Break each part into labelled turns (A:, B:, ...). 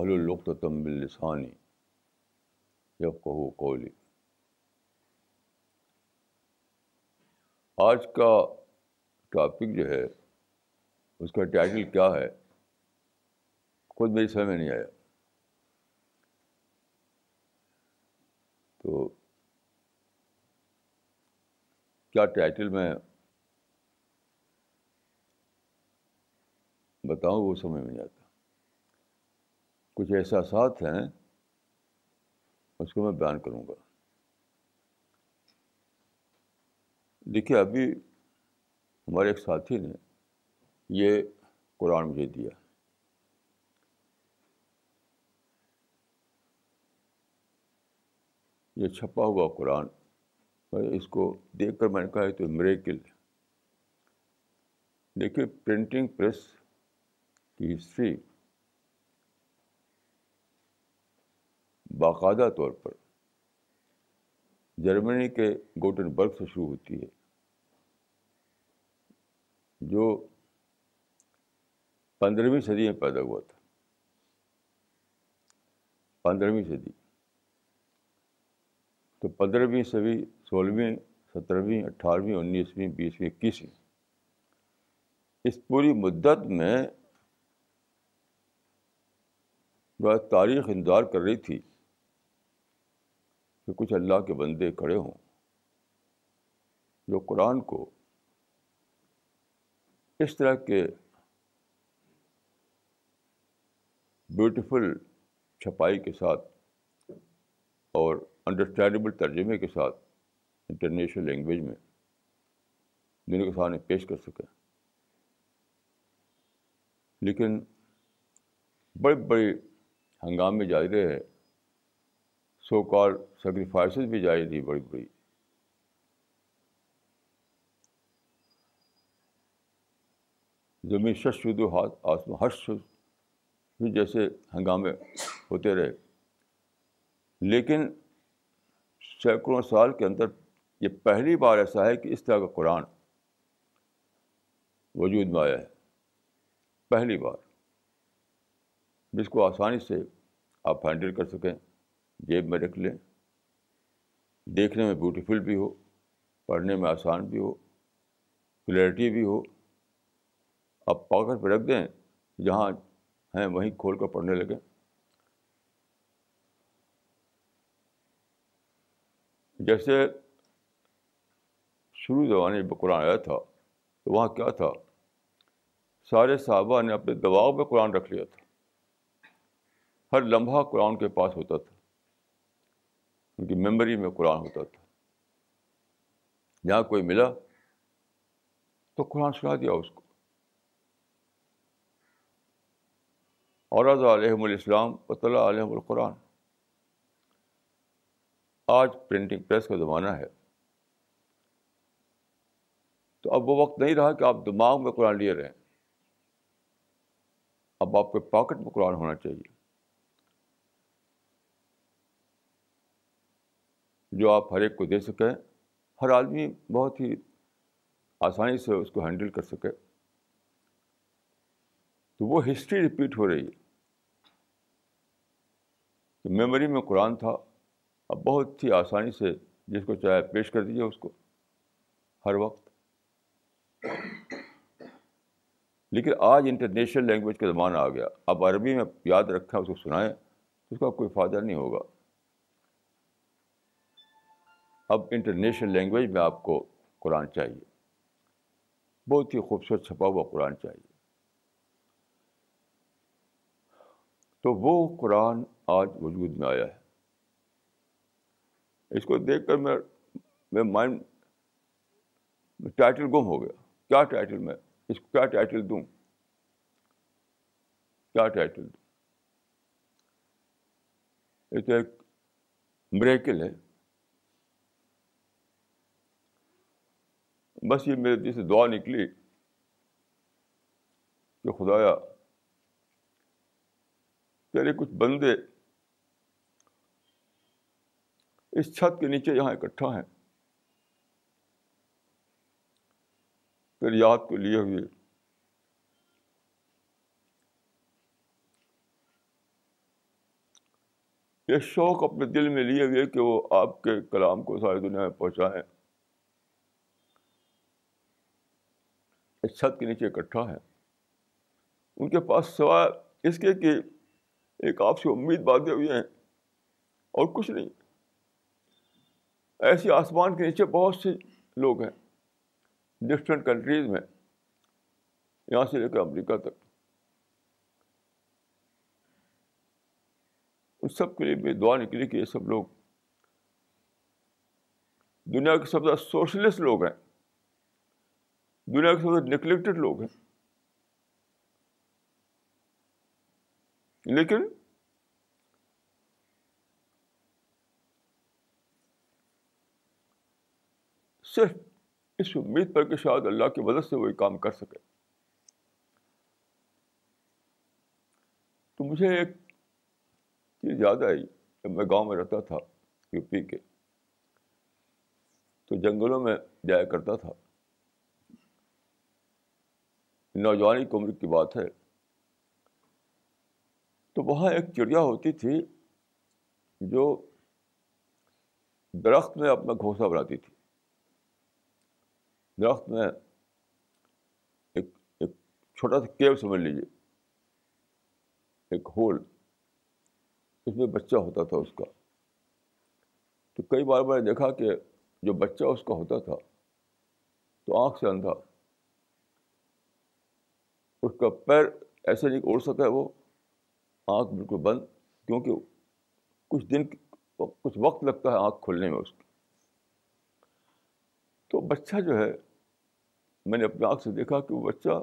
A: وحل القتم باللسانی یفقہ قولی آج کا ٹاپک جو ہے، اس کا ٹائٹل کیا ہے؟ خود میری سمجھ میں نہیں آیا. تو کیا ٹائٹل میں بتاؤں وہ سمجھ میں نہیں آتا؟ کچھ احساسات ہیں، اس کو میں بیان کروں گا۔ دیکھیے، ابھی ہمارے ایک ساتھی نے یہ قرآن مجھے دیا۔ یہ چھپا ہوا قرآن اس کو دیکھ کر میں نے کہا تو مریکل دیکھیے پرنٹنگ پریس کی ہسٹری باقاعدہ طور پر جرمنی کے گوٹن برگ سے شروع ہوتی ہے، جو پندرہویں صدی میں پیدا ہوا تھا۔ پندرہویں صدی۔ تو پندرہویں صدی، سولہویں، سترہویں، اٹھارہویں، انیسویں، بیسویں، اکیسویں۔ اس پوری مدت میں جو تاریخ انتظار کر رہی تھی کہ کچھ اللہ کے بندے کھڑے ہوں جو قرآن کو اس طرح کے بیوٹیفل چھپائی کے ساتھ اور انڈرسٹینڈیبل ترجمے کے ساتھ انٹرنیشنل لینگویج میں دنیا کے سامنے پیش کر سکیں۔ لیکن بڑے بڑے ہنگامے جاری رہے سو کال سیکریفائسز بھی جاری تھی بڑی بڑی۔ زمین شش شدو ہاتھ، آسمان ہر بھی جیسے ہنگامے ہوتے رہے۔ لیکن سینکڑوں سال کے اندر یہ پہلی بار ایسا ہے کہ اس طرح کا قرآن وجود میں آیا ہے۔ پہلی بار۔ جس کو آسانی سے آپ ہینڈل کر سکیں۔ جیب میں رکھ لیں۔ دیکھنے میں بیوٹیفل بھی ہو، پڑھنے میں آسان بھی ہو کلیئرٹی بھی ہو۔ آپ پاکٹ پہ رکھ دیں، جہاں ہیں وہیں کھول کر پڑھنے لگیں۔ جیسے شروع زمانے میں قرآن آیا تھا، تو وہاں کیا تھا؟ سارے صحابہ نے اپنے دباؤ میں قرآن رکھ لیا تھا۔ ہر لمحہ قرآن کے پاس ہوتا تھا۔ ان کی میموری میں قرآن ہوتا تھا۔ جہاں کوئی ملا تو قرآن سنا دیا اس کو۔ اور علیہم الاسلام وطلع علیہم القرآن۔ آج پرنٹنگ پریس کا زمانہ ہے۔ تو اب وہ وقت نہیں رہا کہ آپ دماغ میں قرآن لیے رہیں اب آپ کے پاکٹ میں قرآن ہونا چاہیے۔ جو آپ ہر ایک کو دے سکیں، ہر آدمی بہت ہی آسانی سے اس کو ہینڈل کر سکے۔ تو وہ ہسٹری ریپیٹ ہو رہی ہے میموری میں قرآن تھا، اب بہت ہی آسانی سے جس کو چاہے پیش کر دیجیے اس کو، ہر وقت۔ لیکن آج انٹرنیشنل لینگویج کا زمانہ آ گیا۔ اب عربی میں یاد رکھیں، اس کو سنائیں اس کا کوئی فائدہ نہیں ہوگا۔ اب انٹرنیشنل لینگویج میں آپ کو قرآن چاہیے۔ بہت ہی خوبصورت چھپا ہوا قرآن چاہیے۔ تو وہ قرآن آج وجود میں آیا ہے۔ اس کو دیکھ کر میں میں مائنڈ ٹائٹل گم ہو گیا۔ کیا ٹائٹل میں؟ اس کو کیا ٹائٹل دوں؟ کیا ٹائٹل دوں؟ یہ تو ایک مریکل ہے۔ بس یہ میرے دل سے دعا نکلی کہ خدایا، تیرے کچھ بندے اس چھت کے نیچے یہاں اکٹھا ہیں، پھر یاد کو لیے ہوئے۔ یہ شوق اپنے دل میں لیے ہوئے کہ وہ آپ کے کلام کو ساری دنیا میں پہنچائیں۔ اس چھت کے نیچے اکٹھا ہے۔ ان کے پاس سوائے اس کے کہ ایک آپ سے امید باندھے ہوئے ہیں اور کچھ نہیں۔ ایسے آسمان کے نیچے بہت سے لوگ ہیں ڈفرینٹ کنٹریز میں، یہاں سے لے کے امریکہ تک۔ ان سب کے لیے بھی دعا نکلی کہ یہ سب لوگ دنیا کے سب سے زیادہ سوشلسٹ لوگ ہیں۔ دنیا کے سب سے نگلیکٹڈ لوگ ہیں۔ لیکن صرف اس امید پر کہ شاید اللہ کی مدد سے وہی کام کر سکے۔ تو مجھے ایک چیز یاد آئی، جب میں گاؤں میں رہتا تھا یو پی کے، تو جنگلوں میں جایا کرتا تھا۔ نوجوانی کی عمر کی بات ہے۔ تو وہاں ایک چڑیا ہوتی تھی جو درخت میں اپنا گھونسلہ بناتی تھی۔ درخت میں ایک ایک چھوٹا سا کیو سمجھ لیجیے ایک ہول، اس میں بچہ ہوتا تھا اس کا۔ تو کئی بار میں نے دیکھا کہ جو بچہ اس کا ہوتا تھا تو آنکھ سے اندھا۔ اس کا پیر ایسے نہیں اڑ سکا وہ آنکھ بالکل بند، کیونکہ کچھ دن کچھ وقت لگتا ہے آنکھ کھلنے میں اس کی۔ تو بچہ جو ہے، میں نے اپنے آنکھ سے دیکھا کہ وہ بچہ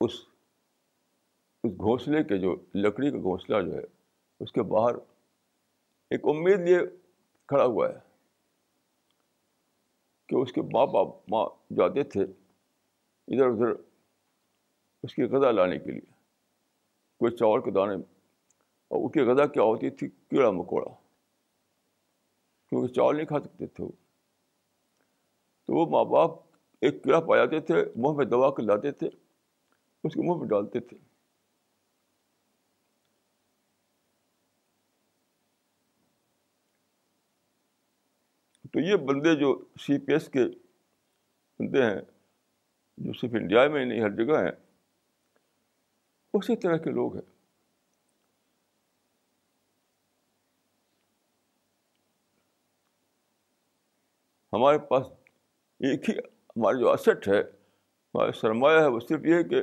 A: اس اس گھونسلے کے جو لکڑی کا گھونسلہ جو ہے، اس کے باہر ایک امید لیے کھڑا ہوا ہے۔ کہ اس کے ماں باپ ماں جاتے تھے ادھر ادھر اس کی غذا لانے کے لیے، کوئی چاول کے دانے۔ اور اس کی غذا کیا ہوتی تھی؟ کیڑا مکوڑا۔ کیونکہ چاول نہیں کھا سکتے تھے وہ۔ تو وہ ماں باپ ایک کیڑا پا جاتے تھے، منہ میں دوا کے لاتے تھے، اس کے منہ میں ڈالتے تھے۔ تو یہ بندے جو سی پی ایس کے بندے ہیں، جو صرف انڈیا میں نہیں، ہر جگہ ہیں، اسی طرح کے لوگ ہیں۔ ہمارے پاس ایک ہی، ہماری جو اسٹ ہے، ہمارا سرمایہ ہے، وہ صرف یہ ہے کہ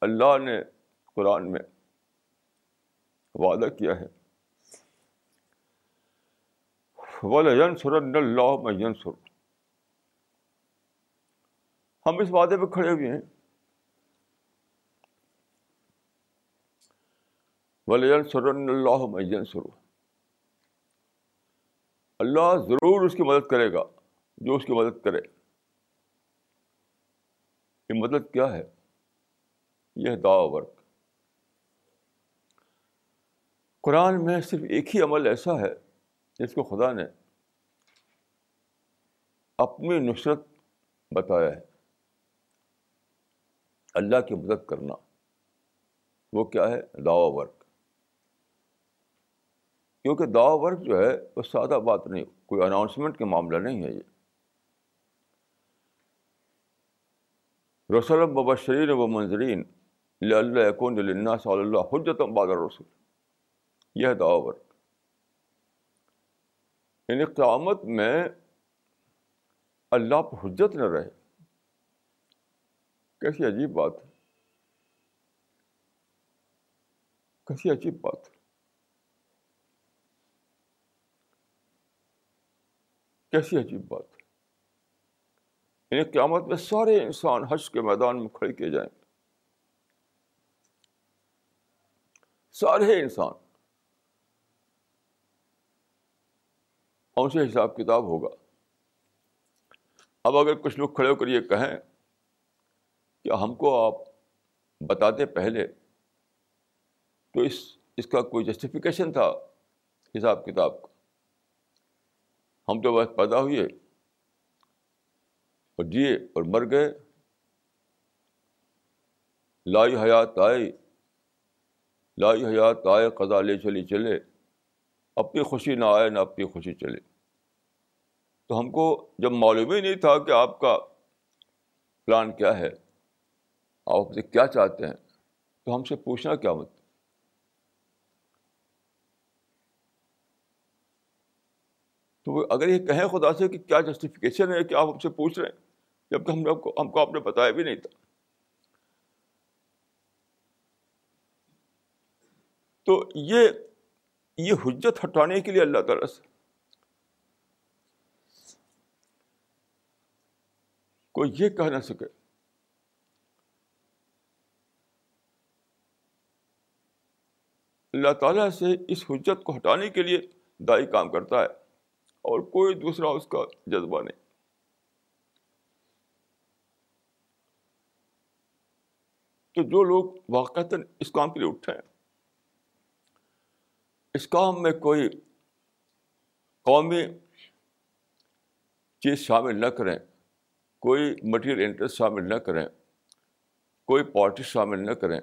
A: اللہ نے قرآن میں وعدہ کیا ہے۔ سر اللہ میں ہم اس وعدے پہ کھڑے ہوئے ہیں سر اللہ میں اللہ ضرور اس کی مدد کرے گا جو اس کی مدد کرے یہ مدد کیا ہے یہ دعا ورک قرآن میں صرف ایک ہی عمل ایسا ہے جس کو خدا نے اپنی نصرت بتایا ہے۔ اللہ کی مدد کرنا۔ وہ کیا ہے؟ دعوی ورک۔ کیونکہ دعوی ورک جو ہے، وہ سادہ بات نہیں، کوئی اناؤنسمنٹ کا معاملہ نہیں ہے یہ۔ رسول ببشرین و منظرین اللہ کون صلی اللہ حجت بادر رسول یہ دعوی ورک۔ یعنی قیامت میں اللہ پر حجت نہ رہے۔ کیسی عجیب بات ہے۔ کیسی عجیب بات ہے۔ کیسی عجیب بات ہے۔ یعنی قیامت میں سارے انسان حج کے میدان میں کھڑے کیے جائیں۔ سارے انسان۔ ان سے حساب کتاب ہوگا۔ اب اگر کچھ لوگ کھڑے ہو کر یہ کہیں کہ ہم کو آپ بتاتے پہلے، تو اس اس کا کوئی جسٹیفیکیشن تھا حساب کتاب کا؟ ہم تو بس پیدا ہوئے اور جیے اور مر گئے۔ لائی حیات آئی لائی حیات آئے، قضا لے چلی چلے۔ اپنی خوشی نہ آئے، نہ اپنی خوشی چلے۔ تو ہم کو جب معلوم ہی نہیں تھا کہ آپ کا پلان کیا ہے، آپ سے کیا چاہتے ہیں، تو ہم سے پوچھنا کیا مت۔ تو اگر یہ کہیں خدا سے کہ کیا جسٹیفکیشن ہے کہ آپ ہم سے پوچھ رہے ہیں، جبکہ ہم کو ہم کو آپ نے بتایا بھی نہیں تھا۔ تو یہ یہ حجت ہٹانے کے لیے اللہ تعالیٰ سے۔ کوئی یہ کہہ نہ سکے اللہ تعالیٰ سے اس حجت کو ہٹانے کے لیے دائی کام کرتا ہے اور کوئی دوسرا اس کا جذبہ نہیں۔ تو جو لوگ واقعات اس کام کے لیے اٹھے ہیں اس کام میں کوئی قومی چیز شامل نہ کریں، کوئی مٹیریل انٹرسٹ شامل نہ کریں، کوئی پارٹی شامل نہ کریں۔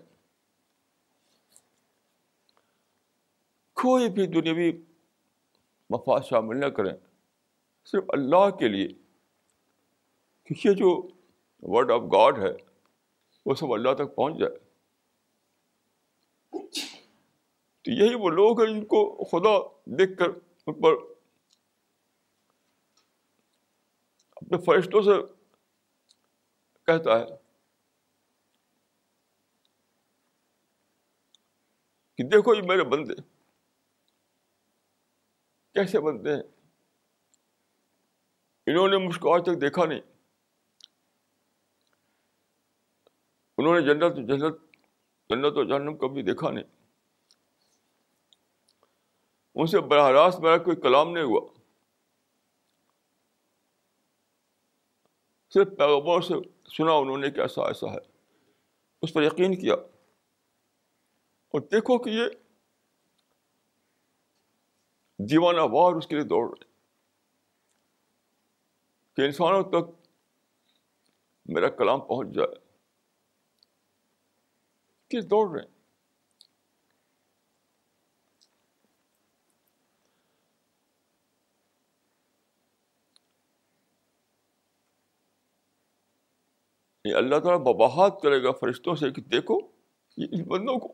A: کوئی بھی دنیاوی مفاد شامل نہ کریں۔ صرف اللہ کے لیے۔ یہ جو ورڈ آف گاڈ ہے، وہ سب اللہ تک پہنچ جائے۔ تو یہی وہ لوگ ہیں جن کو خدا دیکھ کر ان پر اپنے فرشتوں سے کہتا ہے کہ دیکھو یہ میرے بندے کیسے بنتے ہیں؟ انہوں نے مجھ کو آج تک دیکھا نہیں۔ انہوں نے جنت جنت جنت و جہنم کبھی دیکھا نہیں۔ ان سے براہ راست میرا کوئی کلام نہیں ہوا۔ صرف پیغبر سے سنا انہوں نے کہ ایسا ایسا ہے۔ اس پر یقین کیا۔ اور دیکھو کہ یہ دیوانہ وار اس کے لیے دوڑ رہے۔ کہ انسانوں تک میرا کلام پہنچ جائے۔ کہ دوڑ رہے۔ ہیں یعنی اللہ تعالیٰ بباہت کرے گا فرشتوں سے کہ دیکھو، یہ ان بندوں کو۔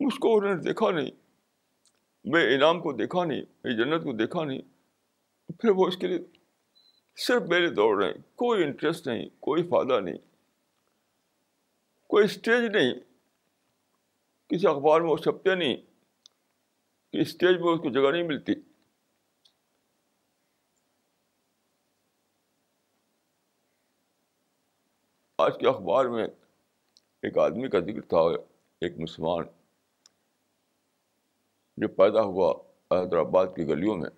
A: اس کو انہوں نے دیکھا نہیں، میں انعام کو دیکھا نہیں، میں جنت کو دیکھا نہیں۔ پھر وہ اس کے لیے صرف میرے دوڑ رہے ہیں، کوئی انٹرسٹ نہیں، کوئی فائدہ نہیں، کوئی اسٹیج نہیں۔ کسی اخبار میں وہ چھپتے نہیں کہ اسٹیج میں اس کو جگہ نہیں ملتی۔ آج کے اخبار میں ایک آدمی کا ذکر تھا، ایک مسلمان جو پیدا ہوا حیدرآباد کی گلیوں میں،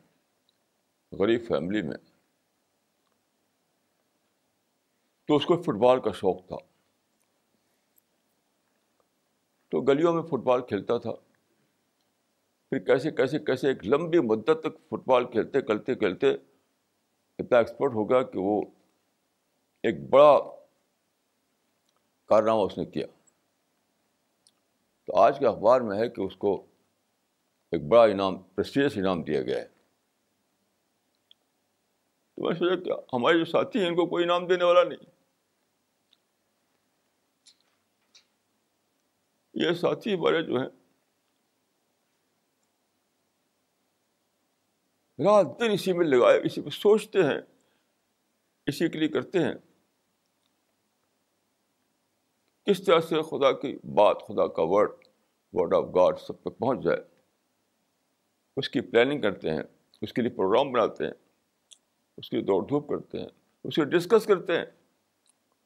A: غریب فیملی میں۔ تو اس کو فٹ بال کا شوق تھا۔ تو گلیوں میں فٹ بال کھیلتا تھا۔ پھر کیسے کیسے کیسے ایک لمبی مدت تک فٹ بال کھیلتے کھیلتے کھیلتے اتنا ایکسپرٹ ہو گیا کہ وہ ایک بڑا کارنامہ اس نے کیا۔ تو آج کے اخبار میں ہے کہ اس کو ایک بڑا انعام پرسٹیجس انعام دیا گیا ہے۔ تو میں سوچا کہ ہمارے جو ساتھی ہیں، ان کو کوئی انعام دینے والا نہیں۔ یہ ساتھی ہمارے جو ہیں، رات دن اسی میں لگائے، اسی پہ سوچتے ہیں، اسی کے لیے کرتے ہیں۔ کس طرح سے خدا کی بات، خدا کا ورڈ ورڈ آف گاڈ سب تک پہنچ جائے؟ اس کی پلاننگ کرتے ہیں، اس کے لیے پروگرام بناتے ہیں، اس کے لیے دوڑ دھوپ کرتے ہیں، اس کے ڈسکس کرتے ہیں،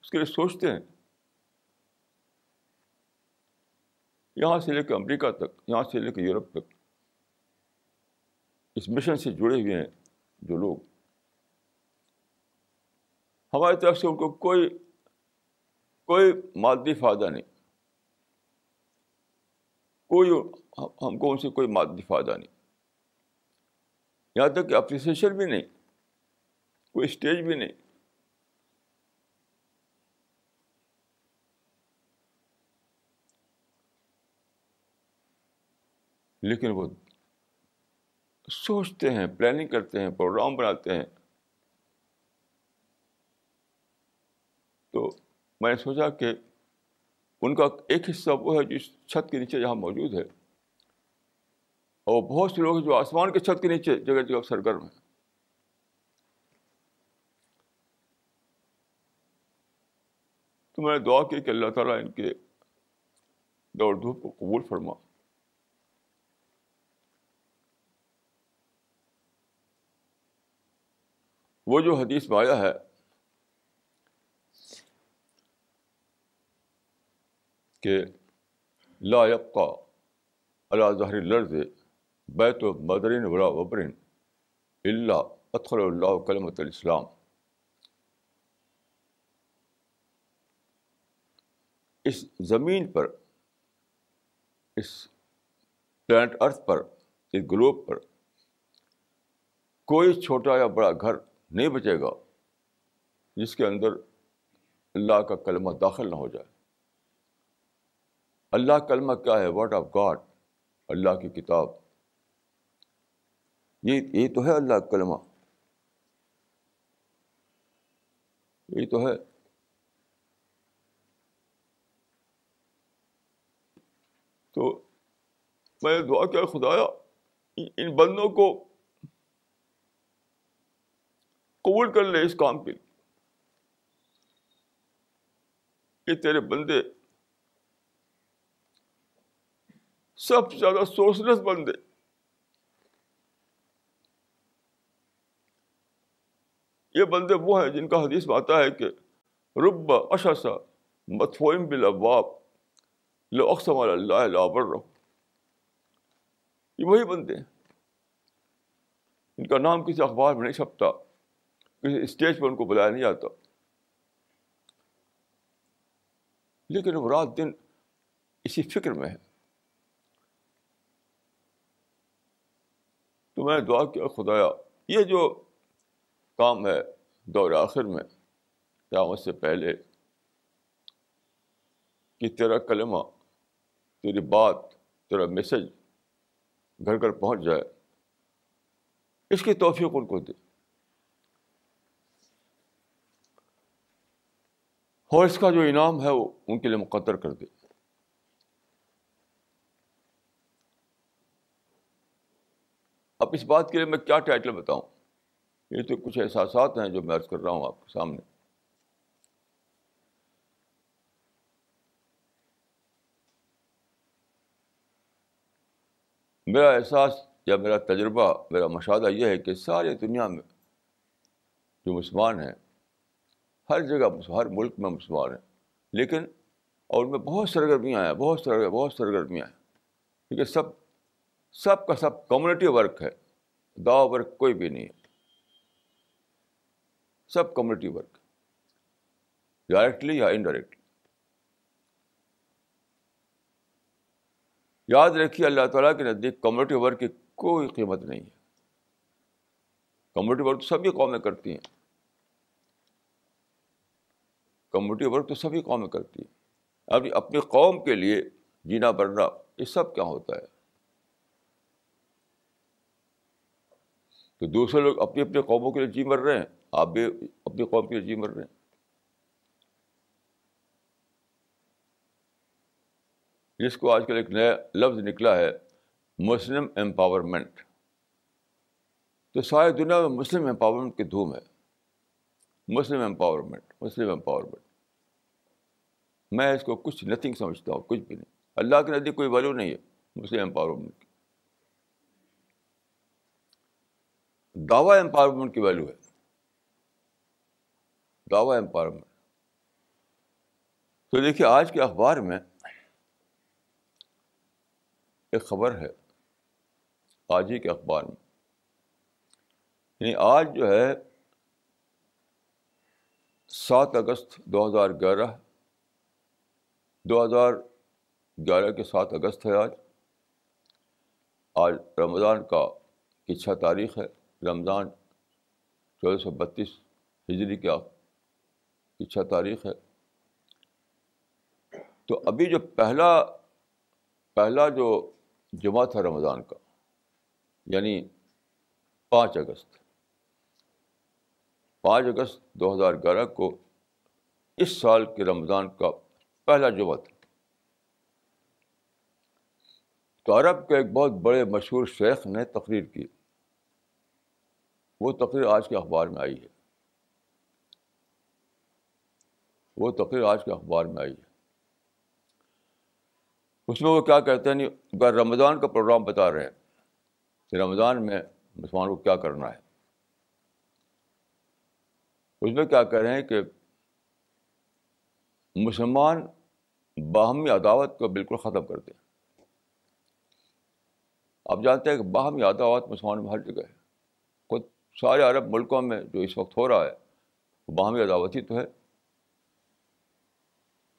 A: اس کے لیے سوچتے ہیں۔ یہاں سے لے کے امریکہ تک، یہاں سے لے کے یورپ تک، اس مشن سے جڑے ہوئے ہیں جو لوگ۔ ہماری طرف سے ان کو کوئی کوئی مادی فائدہ نہیں۔ کوئی ہم کو ان سے کوئی مادی فائدہ نہیں۔ یہاں تک کہ اپریسیشن بھی نہیں، کوئی اسٹیج بھی نہیں۔ لیکن وہ سوچتے ہیں پلاننگ کرتے ہیں پروگرام بناتے ہیں۔ تو میں نے سوچا کہ ان کا ایک حصہ وہ ہے جس چھت کے نیچے جہاں موجود ہے۔ اور بہت سے لوگ ہیں جو آسمان کے چھت کے نیچے جگہ جگہ سرگرم ہیں۔ تو میں نے دعا کی کہ اللہ تعالیٰ ان کے دوڑ دھوپ کو قبول فرما۔ وہ جو حدیث میں آیا ہے کہ لا یبقا اللہ ظہر لرز بیت و مدرین ولا وبرین اللہ اطخر اللہ کلمت الاسلام۔ اس زمین پر، اس پلانٹ ارتھ پر، اس گلوب پر کوئی چھوٹا یا بڑا گھر نہیں بچے گا جس کے اندر اللہ کا کلمہ داخل نہ ہو جائے۔ اللہ کلمہ کیا ہے؟ واٹ آف گاڈ اللہ کی کتاب۔ یہ یہ تو ہے اللہ کلمہ۔ یہ تو ہے۔ تو میں دعا کیا خدایا، ان بندوں کو قبول کر لے اس کام کے یہ تیرے بندے سب سے زیادہ سوچلس بندے یہ بندے وہ ہیں جن کا حدیث میں آتا ہے کہ رب اشسا متفوم بل اباب لو اقسم اللہ لابر رہو یہ وہی بندے ہیں۔ ان کا نام کسی اخبار میں نہیں چھپتا، کسی اسٹیج پہ ان کو بلایا نہیں جاتا۔ لیکن وہ رات دن اسی فکر میں ہے تو میں دعا کیا، خدایا، یہ جو کام ہے دور آخر میں، قیامت سے پہلے، کہ تیرا کلمہ، تیری بات، تیرا میسج گھر گھر پہنچ جائے، اس کی توفیق ان کو دے۔ اور اس کا جو انعام ہے وہ ان کے لیے مقدر کر دے۔ اب اس بات کے لیے میں کیا ٹائٹل بتاؤں؟ یہ تو کچھ احساسات ہیں جو میں عرض کر رہا ہوں آپ کے سامنے۔ میرا احساس یا میرا تجربہ، میرا مشاہدہ یہ ہے کہ ساری دنیا میں جو مسلمان ہیں، ہر جگہ ہر ملک میں مسلمان ہیں۔ لیکن اور ان میں بہت سرگرمیاں ہیں، بہت سر بہت سرگرمیاں ہیں۔ کیونکہ سب سب کا سب کمیونٹی ورک ہے دعا ورک کوئی بھی نہیں ہے۔ سب کمیونٹی ورک ڈائریکٹلی یا انڈائریکٹلی یاد رکھیے اللہ تعالیٰ کے نزدیک کمیونٹی ورک کی کوئی قیمت نہیں ہے۔ کمیونٹی ورک تو سبھی قومیں کرتی ہیں۔ کمیونٹی ورک تو سبھی قومیں کرتی ہیں۔ ابھی اپنی قوم کے لیے جینا بڑھنا یہ سب کیا ہوتا ہے؟ تو دوسرے لوگ اپنی اپنی قوموں کے لیے جی مر رہے ہیں، آپ بھی اپنی قوم کے لیے جی مر رہے ہیں۔ جس کو آج کل ایک نیا لفظ نکلا ہے، مسلم امپاورمنٹ تو ساری دنیا میں مسلم امپاورمنٹ کی دھوم ہے۔ مسلم امپاورمنٹ مسلم امپاورمنٹ میں اس کو کچھ نتھنگ سمجھتا ہوں، کچھ بھی نہیں۔ اللہ کے نزدیک کوئی ویلو نہیں ہے، مسلم امپاورمنٹ کی۔ دعوی امپاورمنٹ کی ویلو ہے۔ دعوی امپاورمنٹ تو دیکھیے آج کے اخبار میں ایک خبر ہے، آج ہی کے اخبار میں۔ یعنی آج جو ہے، سات اگست دو ہزار گیارہ، دو ہزار گیارہ کے سات اگست ہے آج۔ آج رمضان کا اچھا تاریخ ہے۔ رمضان چودہ سو بتیس ہجری کا اچھا تاریخ ہے۔ تو ابھی جو پہلا پہلا جو جمعہ تھا رمضان کا یعنی پانچ اگست پانچ اگست دو ہزار گیارہ کو اس سال کے رمضان کا پہلا جمعہ تھا۔ تو عرب کے ایک بہت بڑے مشہور شیخ نے تقریر کی۔ وہ تقریر آج کے اخبار میں آئی ہے۔ وہ تقریر آج کے اخبار میں آئی ہے۔ اس میں وہ کیا کہتے ہیں رمضان کا پروگرام بتا رہے ہیں کہ رمضان میں مسلمان کو کیا کرنا ہے۔ اس میں کیا کہہ رہے ہیں کہ مسلمان باہمی عداوت کو بالکل ختم کر دیں آپ جانتے ہیں کہ باہمی عداوت مسلمان میں ہر جگہ ہے۔ سارے عرب ملکوں میں جو اس وقت ہو رہا ہے وہ باہمی عداوت ہی تو ہے۔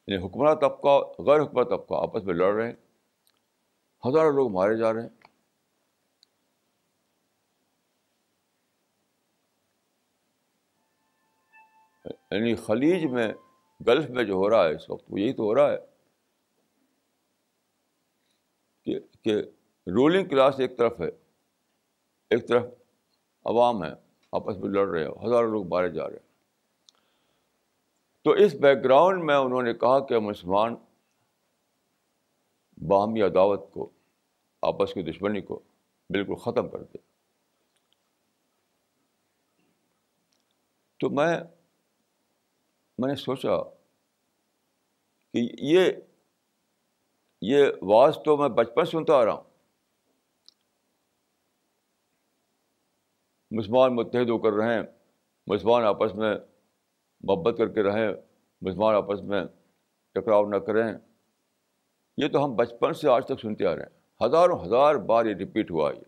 A: یعنی حکمراں طبقہ، غیر حکمراں طبقہ آپس میں لڑ رہے ہیں۔ ہزاروں لوگ مارے جا رہے ہیں۔ یعنی خلیج میں، گلف میں جو ہو رہا ہے اس وقت، وہ یہی تو ہو رہا ہے کہ کہ رولنگ کلاس ایک طرف ہے۔ ایک طرف عوام ہے آپس میں لڑ رہے ہیں، ہزاروں لوگ مارے جا رہے ہیں۔ تو اس بیک گراؤنڈ میں انہوں نے کہا کہ مسلمان باہمی عداوت کو، آپس کی دشمنی کو بالکل ختم کر دے تو میں میں نے سوچا کہ یہ یہ واز تو میں بچپن سنتا آ رہا ہوں۔ مسلمان متحد ہو کر رہیں، مسلمان آپس میں محبت کر کے رہیں، مسلمان آپس میں ٹکراؤ نہ کریں۔ یہ تو ہم بچپن سے آج تک سنتے آ رہے ہیں۔ ہزاروں ہزار بار یہ ریپیٹ ہوا یہ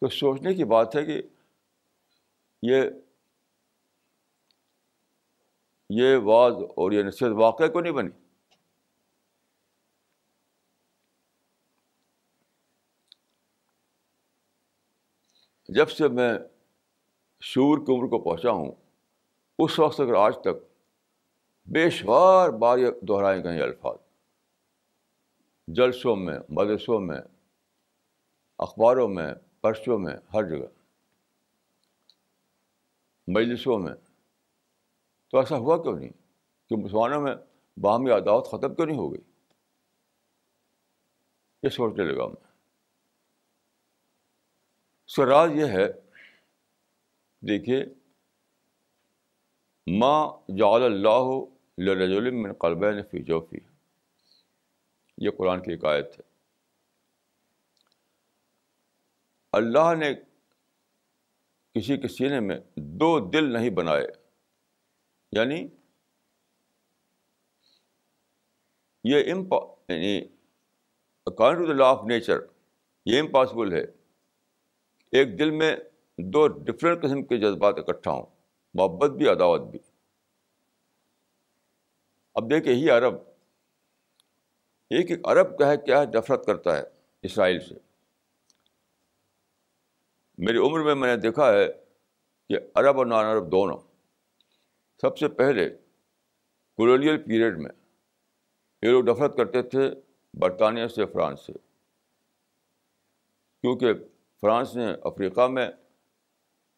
A: تو سوچنے کی بات ہے کہ یہ یہ واز اور یہ نصیحت واقع کو نہیں بنی؟ جب سے میں شعور کی عمر کو پہنچا ہوں، اس وقت اگر آج تک بے شمار بار یہ دہرائے گئے الفاظ۔ جلسوں میں، مدرسوں میں، اخباروں میں، پرچوں میں، ہر جگہ۔ مجلسوں میں۔ تو ایسا ہوا کیوں نہیں کہ مسلمانوں میں باہمی عداوت ختم کیوں نہیں ہو گئی؟ یہ سوچنے لگا میں۔ سراج یہ ہے، دیکھیے ماں جعل اللہ من قلبین فی جوفی۔ یہ قرآن کی ایک آیت ہے۔ اللہ نے کسی کے سینے میں دو دل نہیں بنائے یعنی یہ امپا یعنی according to the law of nature, یہ امپاسبل ہے۔ ایک دل میں دو ڈفرینٹ قسم کے جذبات اکٹھا ہوں، محبت بھی، عداوت بھی۔ اب دیکھیں ہی عرب، ایک ایک عرب کا ہے، کیا ہے نفرت کرتا ہے اسرائیل سے۔ میری عمر میں میں نے دیکھا ہے کہ عرب اور نان عرب دونوں۔ سب سے پہلے کولونیل پیریڈ میں یہ لوگ نفرت کرتے تھے برطانیہ سے فرانس سے۔ کیونکہ فرانس نے افریقہ میں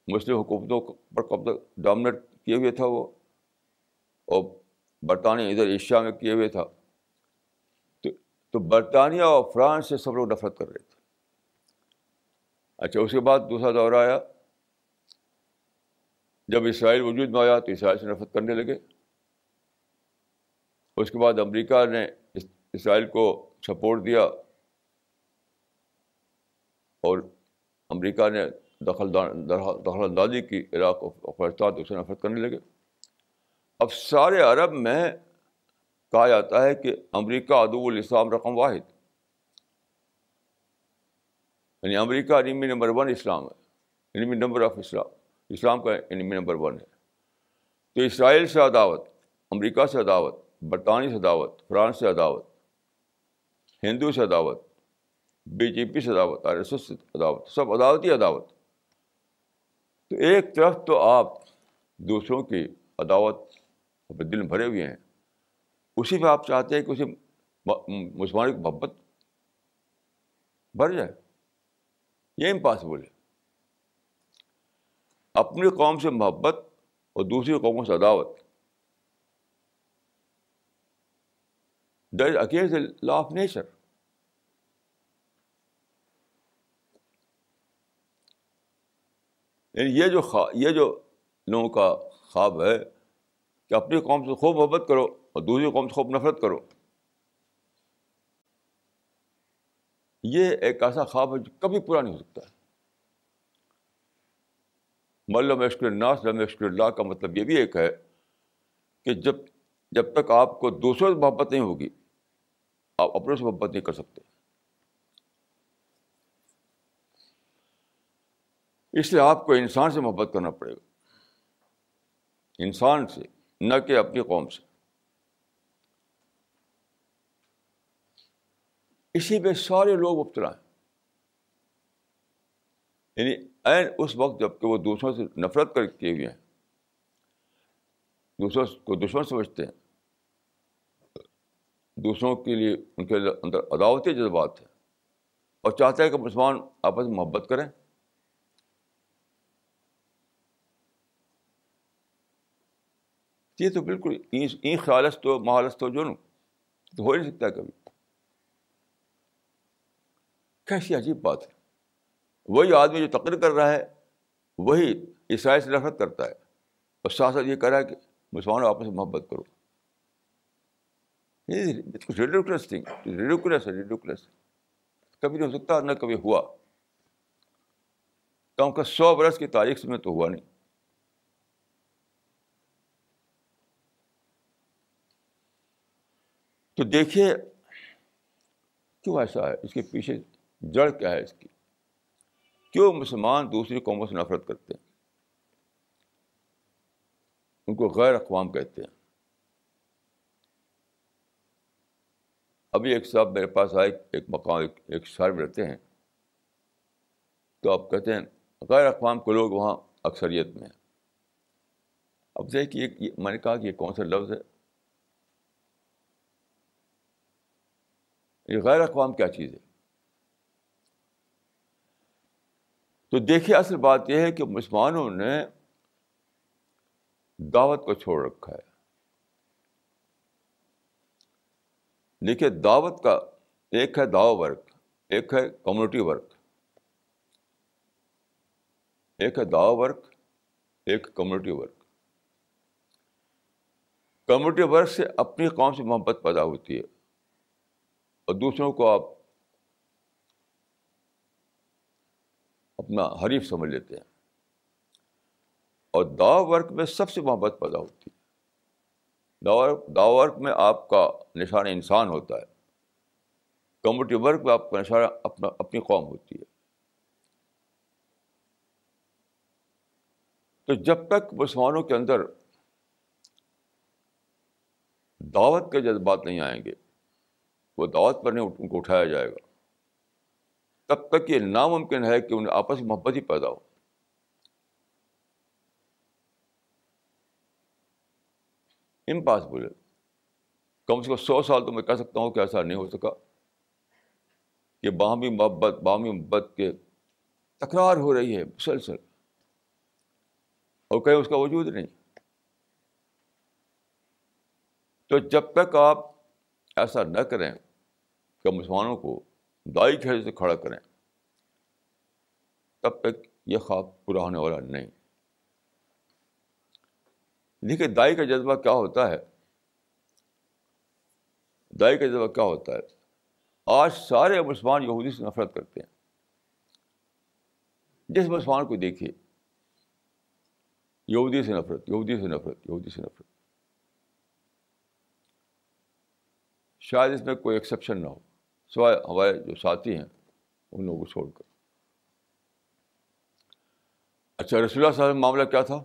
A: مسلم حکومتوں پر قبضہ ڈومنیٹ کیے ہوئے تھا وہ، اور برطانیہ ادھر ایشیا میں کیے ہوئے تھا۔ تو برطانیہ اور فرانس سے سب لوگ نفرت کر رہے تھے۔ اچھا اس کے بعد دوسرا دور آیا۔ جب اسرائیل وجود میں آیا تو اسرائیل سے نفرت کرنے لگے۔ اس کے بعد امریکہ نے اسرائیل کو سپورٹ دیا۔ اور امریکہ نے دخل دخل اندازی کی عراق افغانستان تو اسے نفرت کرنے لگے۔ اب سارے عرب میں کہا جاتا ہے کہ امریکہ ادو الاسلام رقم واحد۔ یعنی امریکہ انیمی نمبر ون اسلام ہے۔ انیمی نمبر آف اسلام اسلام کا انیمی نمبر ون ہے۔ تو اسرائیل سے عداوت، امریکہ سے عداوت، برطانیہ سے عداوت، فرانس سے عداوت، ہندو سے عداوت بی جے پی سے عداوت، آر ایس ایس سے عداوت، سب عداوتی عداوت۔ تو ایک طرف تو آپ دوسروں کی عداوت دل میں بھرے ہوئے ہیں۔ اسی پہ آپ چاہتے ہیں کہ اسے مسلمان کی محبت بڑھ جائے۔ یہ امپاسبل ہے۔ اپنی قوم سے محبت اور دوسری قوموں سے عداوت۔ That is against the law of nature یعنی یہ جو یہ جو لوگوں کا خواب ہے کہ اپنی قوم سے خوب محبت کرو اور دوسری قوم سے خوب نفرت کرو۔ یہ ایک ایسا خواب ہے جو کبھی پورا نہیں ہو سکتا۔ ہے ملم عشق الناس، لم عشق اللہ کا مطلب یہ بھی ایک ہے کہ جب جب تک آپ کو دوسروں سے محبت نہیں ہوگی، آپ اپنے سے محبت نہیں کر سکتے۔ اس لیے آپ کو انسان سے محبت کرنا پڑے گا۔ انسان سے، نہ کہ اپنی قوم سے۔ اسی پہ سارے لوگ مبتلا ہیں۔ یعنی این اس وقت جبکہ وہ دوسروں سے نفرت کر کیے ہوئے ہیں۔ دوسروں کو دشمن سمجھتے ہیں۔ دوسروں کے لیے ان کے اندر عداوتی جذبات ہیں۔ اور چاہتے ہیں کہ مسلمان آپس میں محبت کریں۔ یہ تو بالکل این خیالست تو محالست ہو جو نو تو ہو نہیں سکتا کبھی۔ کیسی عجیب بات ہے۔ وہی آدمی جو تقریر کر رہا ہے، وہی عیسائی سے نفرت کرتا ہے۔ اور ساتھ ساتھ یہ کہہ رہا ہے کہ مسلمانوں آپس میں محبت کرو۔ ریڈیکولس تھنگ ریڈیکولس ہے ریڈیکولس کبھی نہیں ہو سکتا نہ کبھی ہوا۔ کم کا سو برس کی تاریخ میں تو ہوا نہیں۔ تو دیکھیے، کیوں ایسا ہے؟ اس کے پیچھے جڑ کیا ہے اس کی؟ کیوں مسلمان دوسری قوموں سے نفرت کرتے ہیں؟ ان کو غیر اقوام کہتے ہیں۔ ابھی ایک صاحب میرے پاس آئے، ایک مقام، ایک ایک شہر میں رہتے ہیں۔ تو آپ کہتے ہیں، غیر اقوام کے لوگ وہاں اکثریت میں ہیں۔ اب دیکھیے میں نے کہا کہ یہ کون سا لفظ ہے؟ یہ غیر اقوام کیا چیز ہے؟ تو دیکھیے اصل بات یہ ہے کہ مسلمانوں نے دعوت کو چھوڑ رکھا ہے۔ دیکھیے دعوت کا ایک ہے دعو ورک، ایک ہے کمیونٹی ورک۔ ایک ہے دعو ورک، ایک کمیونٹی ورک۔ کمیونٹی ورک سے اپنی قوم سے محبت پیدا ہوتی ہے۔ اور دوسروں کو آپ اپنا حریف سمجھ لیتے ہیں۔ اور دا ورک میں سب سے محبت پیدا ہوتی ہے۔ دا ورک میں آپ کا نشان انسان ہوتا ہے۔ کمیونٹی ورک میں آپ کا نشانہ اپنا، اپنی قوم ہوتی ہے۔ تو جب تک مسلمانوں کے اندر دعوت کے جذبات نہیں آئیں گے وہ دعوت پر نہیں ان کو اٹھایا جائے گا۔ تب تک یہ ناممکن ہے کہ انہیں آپس میں محبت ہی پیدا ہو۔ امپاسبل ہے کم سے کم سو سال تو میں کہہ سکتا ہوں کہ ایسا نہیں ہو سکا۔ کہ باہمی محبت باہمی محبت کے تکرار ہو رہی ہے مسلسل۔ اور کہیں اس کا وجود نہیں۔ تو جب تک آپ ایسا نہ کریں کہ مسلمانوں کو دائی کے سے کھڑا کریں۔ تب تک یہ خواب پورا ہونے والا نہیں۔ دیکھیے، دائی کا جذبہ کیا ہوتا ہے؟ دائی کا جذبہ کیا ہوتا ہے؟ آج سارے مسلمان یہودی سے نفرت کرتے ہیں۔ جس مسلمان کو دیکھیے، یہودی سے نفرت، یہودی سے نفرت، یہودی سے نفرت۔ شاید اس میں کوئی ایکسیپشن نہ ہو۔ سوائے ہمارے جو ساتھی ہیں، ان لوگوں کو چھوڑ کر۔ اچھا رسول اللہ صاحب معاملہ کیا تھا؟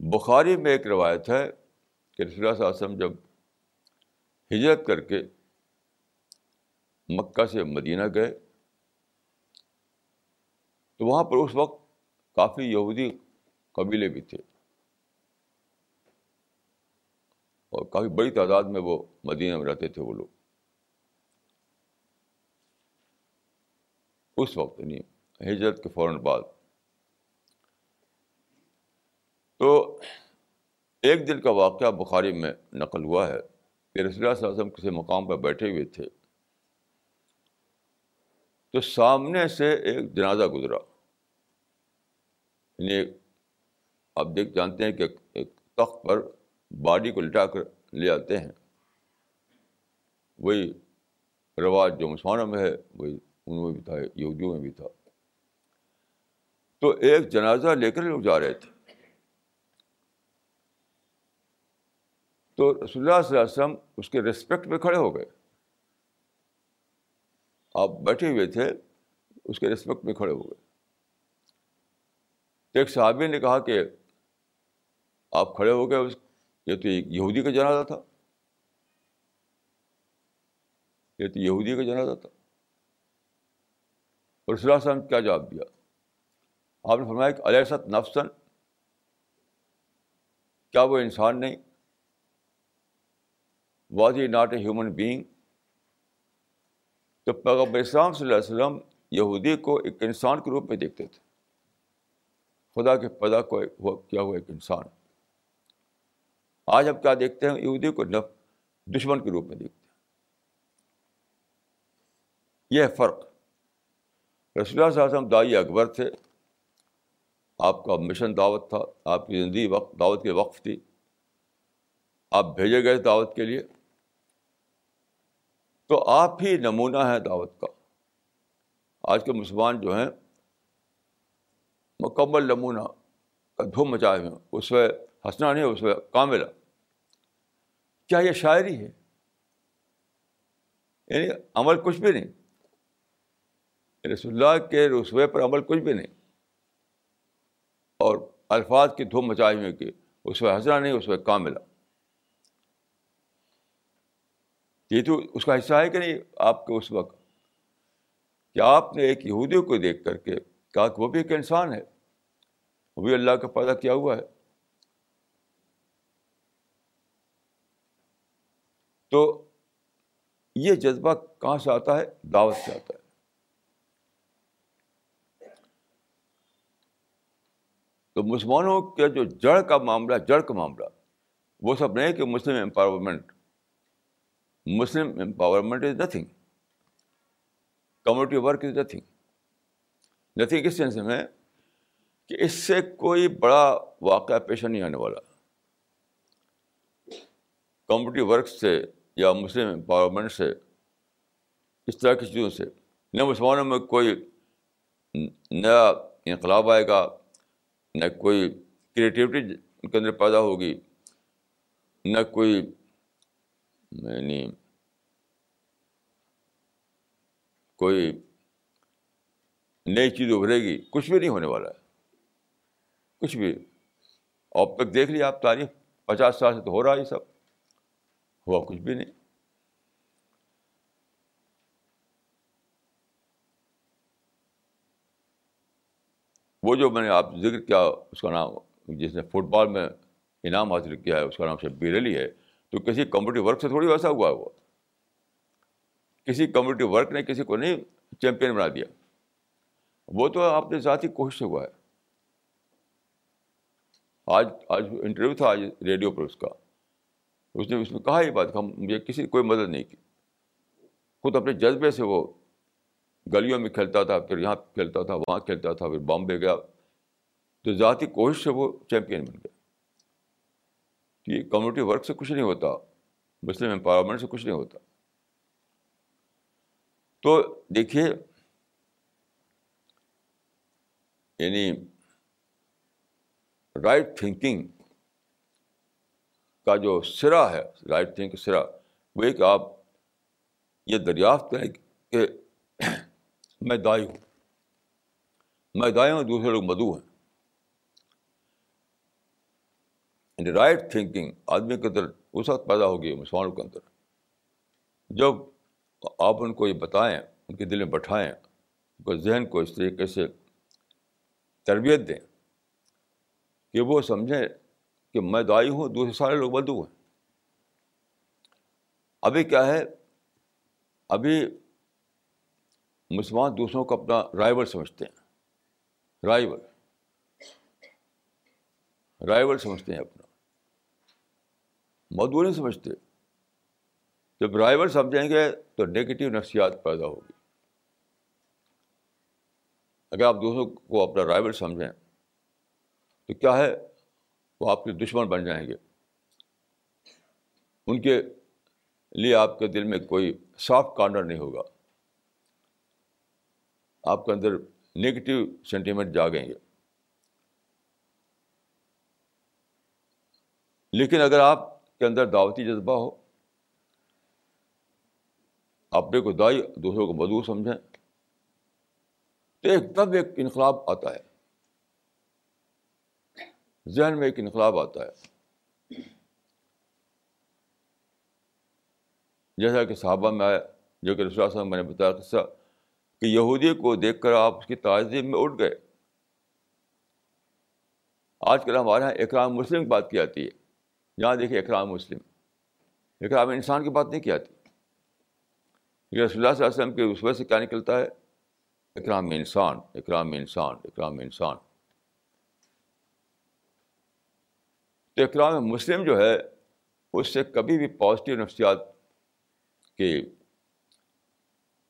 A: بخاری میں ایک روایت ہے کہ رسول اللہ صلی اللہ علیہ وسلم جب ہجرت کر کے مکہ سے مدینہ گئے، تو وہاں پر اس وقت کافی یہودی قبیلے بھی تھے۔ اور کافی بڑی تعداد میں وہ مدینہ میں رہتے تھے وہ لوگ۔ اس وقت نہیں ہجرت کے فوراً بعد۔ تو ایک دن کا واقعہ بخاری میں نقل ہوا ہے کہ رسول اللہ صلی اللہ علیہ وسلم کسی مقام پر بیٹھے ہوئے تھے۔ تو سامنے سے ایک جنازہ گزرا۔ یعنی آپ دیکھ جانتے ہیں کہ ایک تخت پر باڈی کو لٹا کر لے آتے ہیں۔ وہی رواج جو مسلمانوں میں ہے، وہی ان میں بھی تھا، یہودیوں میں بھی تھا۔ تو ایک جنازہ لے کر لوگ جا رہے تھے۔ تو رسول اللہ صلی اللہ علیہ وسلم اس کے ریسپیکٹ میں کھڑے ہو گئے۔ آپ بیٹھے ہوئے تھے، اس کے ریسپیکٹ میں کھڑے ہو گئے۔ ایک صحابی نے کہا کہ آپ کھڑے ہو گئے، اس یہ تو یہودی کا جنازہ تھا؟ یہ تو یہودی کا جنازہ تھا؟ اور رسول اللہ وسلم کیا جواب دیا؟ آپ نے فرمایا کہ علیہ نفسن کیا وہ انسان نہیں؟ Was he not a human being تو پیغمبر اسلام صلی اللہ علیہ وسلم یہودی کو ایک انسان کے روپ میں دیکھتے تھے۔ خدا کے پیدا کو کیا ہوا ایک انسان۔ آج ہم کیا دیکھتے ہیں؟ یہودی کو نف دشمن کے روپ میں دیکھتے ہیں۔ یہ فرق۔ رسول اللہ صلی اللہ علیہ وسلم دائی اکبر تھے۔ آپ کا مشن دعوت تھا۔ آپ کی زندگی وقت دعوت کے وقف تھی۔ آپ بھیجے گئے دعوت کے لیے۔ تو آپ ہی نمونہ ہیں دعوت کا۔ آج کے مسلمان جو ہیں، مکمل نمونہ کا دھوم مچائے ہوئے اس میں ہنسنا نہیں اس میں کاملا کیا یہ شاعری ہے؟ یعنی عمل کچھ بھی نہیں۔ رسول اللہ کے رسوے پر عمل کچھ بھی نہیں۔ اور الفاظ کی دھوم مچائے ہوئے کہ اس میں ہنسنا نہیں، اس میں کام ملا یہ تو اس کا حصہ ہے کہ نہیں آپ کے اس وقت؟ کہ آپ نے ایک یہودیوں کو دیکھ کر کے کہا کہ وہ بھی ایک انسان ہے؟ وہ بھی اللہ کا پیدا کیا ہوا ہے۔ تو یہ جذبہ کہاں سے آتا ہے؟ دعوت سے آتا ہے۔ تو مسلمانوں کے جو جڑ کا معاملہ، جڑ کا معاملہ، وہ سب نہیں کہ Muslim empowerment Muslim empowerment is nothing community work is nothing nothing us sense میں؟ کہ اس سے کوئی بڑا واقعہ پیش نہیں آنے والا۔ کمیونٹی ورک سے یا مسلم امپاورمنٹ سے، اس طرح کی چیزوں سے۔ نہ مسلمانوں میں کوئی نیا انقلاب آئے گا، نہ کوئی کریٹیوٹی ان کے اندر پیدا ہوگی، نہ کوئی یعنی کوئی نئی چیز ابھرے گی، کچھ بھی نہیں ہونے والا ہے۔ کچھ بھی۔ اب تک دیکھ لیا آپ تاریخ پچاس سال سے تو ہو رہا ہے یہ سب۔ ہوا کچھ بھی نہیں وہ جو میں نے آپ ذکر کیا اس کا نام جس نے فٹ بال میں انعام حاصل کیا ہے اس کا نام شبیر علی ہے تو کسی کمیونٹی ورک سے تھوڑی ویسا ہوا ہے وہ کسی کمیونٹی ورک نے کسی کو نہیں چیمپئن بنا دیا وہ تو آپ نے ذاتی کوشش سے ہوا ہے آج آج انٹرویو تھا آج ریڈیو پر اس کا اس نے اس میں کہا یہ بات مجھے کسی کوئی مدد نہیں کی خود اپنے جذبے سے وہ گلیوں میں کھیلتا تھا پھر یہاں کھیلتا تھا وہاں کھیلتا تھا پھر بامبے گیا تو ذاتی کوشش سے وہ چیمپئن بن گیا کہ کمیونٹی ورک سے کچھ نہیں ہوتا مسلم امپاورمنٹ سے کچھ نہیں ہوتا تو دیکھیے یعنی رائٹ تھنکنگ کا جو سرا ہے رائٹ تھنک سرا وہ ایک آپ یہ دریافت کریں کہ میں دائی ہوں۔ میں دائی ہوں، دوسرے لوگ مدو ہیں۔ رائٹ تھنکنگ آدمی کے اندر اس وقت پیدا ہوگی، مسلمانوں کے اندر۔ جب آپ ان کو یہ بتائیں، ان کے دل میں بٹھائیں، ان کو ذہن کو اس طریقے سے تربیت دیں کہ وہ سمجھیں کہ میں دائی ہوں، دوسرے سارے لوگ بدو ہیں۔ ابھی کیا ہے، ابھی مسلمان دوسروں کو اپنا رائبل سمجھتے ہیں۔ رائبل رائبل سمجھتے ہیں اپنا۔ مدو نہیں سمجھتے۔ جب رائبل سمجھیں گے تو نگیٹو نفسیات پیدا ہوگی۔ اگر آپ دوسروں کو اپنا رائبل سمجھیں تو کیا ہے؟ وہ آپ کے دشمن بن جائیں گے۔ ان کے لیے آپ کے دل میں کوئی سافٹ کارنر نہیں ہوگا۔ آپ کے اندر نگیٹو سینٹیمنٹ جاگیں گے۔ لیکن اگر آپ کے اندر دعوتی جذبہ ہو اپنے کو دائی دوسروں کو مدعو سمجھیں، تو ایک دم ایک انقلاب آتا ہے۔ ذہن میں ایک انقلاب آتا ہے۔ جیسا کہ صحابہ میں آیا جو کہ رسول صاحب میں نے بتایا قصہ کہ یہودی کو دیکھ کر آپ اس کی تعظیم میں اٹھ گئے۔ آج کل ہمارے یہاں اکرام مسلم کی بات کی جاتی ہے۔ جہاں دیکھیے اکرام مسلم۔ اکرام انسان کی بات نہیں کی جاتی۔ رسول اللہ صلی اللہ علیہ وسلم کے اس وجہ سے کیا نکلتا ہے؟ اکرام انسان اکرام انسان اکرام انسان۔ تو اکرام مسلم جو ہے، اس سے کبھی بھی پازیٹیو نفسیات کے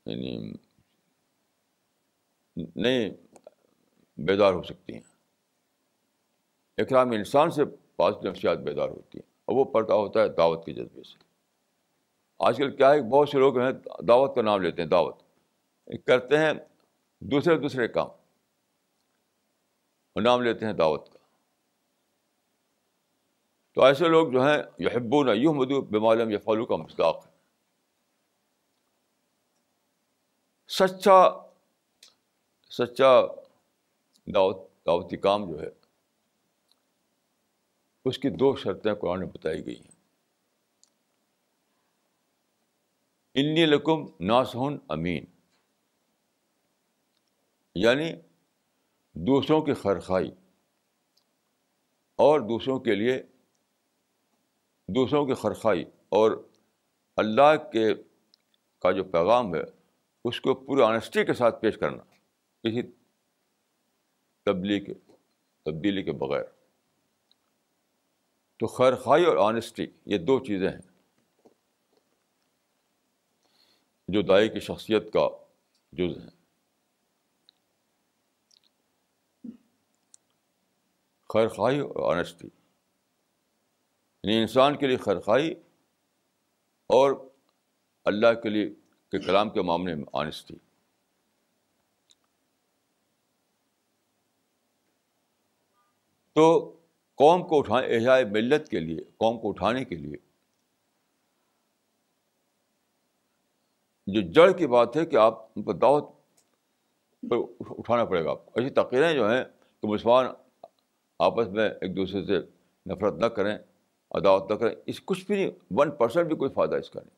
A: یعنی نہیں بیدار ہو سکتی ہیں۔ اکرام انسان سے پازیٹیو نفسیات بیدار ہوتی ہیں، اور وہ پڑتا ہوتا ہے دعوت کے جذبے سے۔ آج کل کیا ہے، بہت سے لوگ ہیں، دعوت کا نام لیتے ہیں، دعوت۔ کرتے ہیں دوسرے دوسرے کام نام لیتے ہیں دعوت کا۔ تو ایسے لوگ جو ہیں یہ حبو نہ یوں مدو بمالم یا فالو کا مصداق۔ ہے سچا سچا دعوت، دعوتی کام جو ہے، اس کی دو شرطیں قرآن میں بتائی گئی ہیں۔ انی لکم ناسہن امین۔ یعنی دوسروں کی خرخائی اور دوسروں کے لیے دوسروں کی خرخائی اور اللہ کے کا جو پیغام ہے، اس کو پوری آنیسٹی کے ساتھ پیش کرنا کسی تبلیغ، تبدیلی کے بغیر۔ تو خیرخائی اور آنیسٹی یہ دو چیزیں ہیں۔ جو دائی کی شخصیت کا جز ہیں۔ خیر خواہی اور آنیسٹی یعنی انسان کے لیے خیر خواہی اور اللہ کے لیے کے کلام کے معاملے میں آنیسٹی تو قوم کو اٹھانے احیائے ملت کے لیے، قوم کو اٹھانے کے لیے جو جڑ کی بات ہے کہ آپ ان پر دعوت پر اٹھانا پڑے گا آپ کو۔ ایسی تقریریں جو ہیں کہ مسلمان آپس میں ایک دوسرے سے نفرت نہ کریں عداوت نہ کریں۔ اس کچھ بھی نہیں ون پرسینٹ بھی کوئی فائدہ اس کا نہیں۔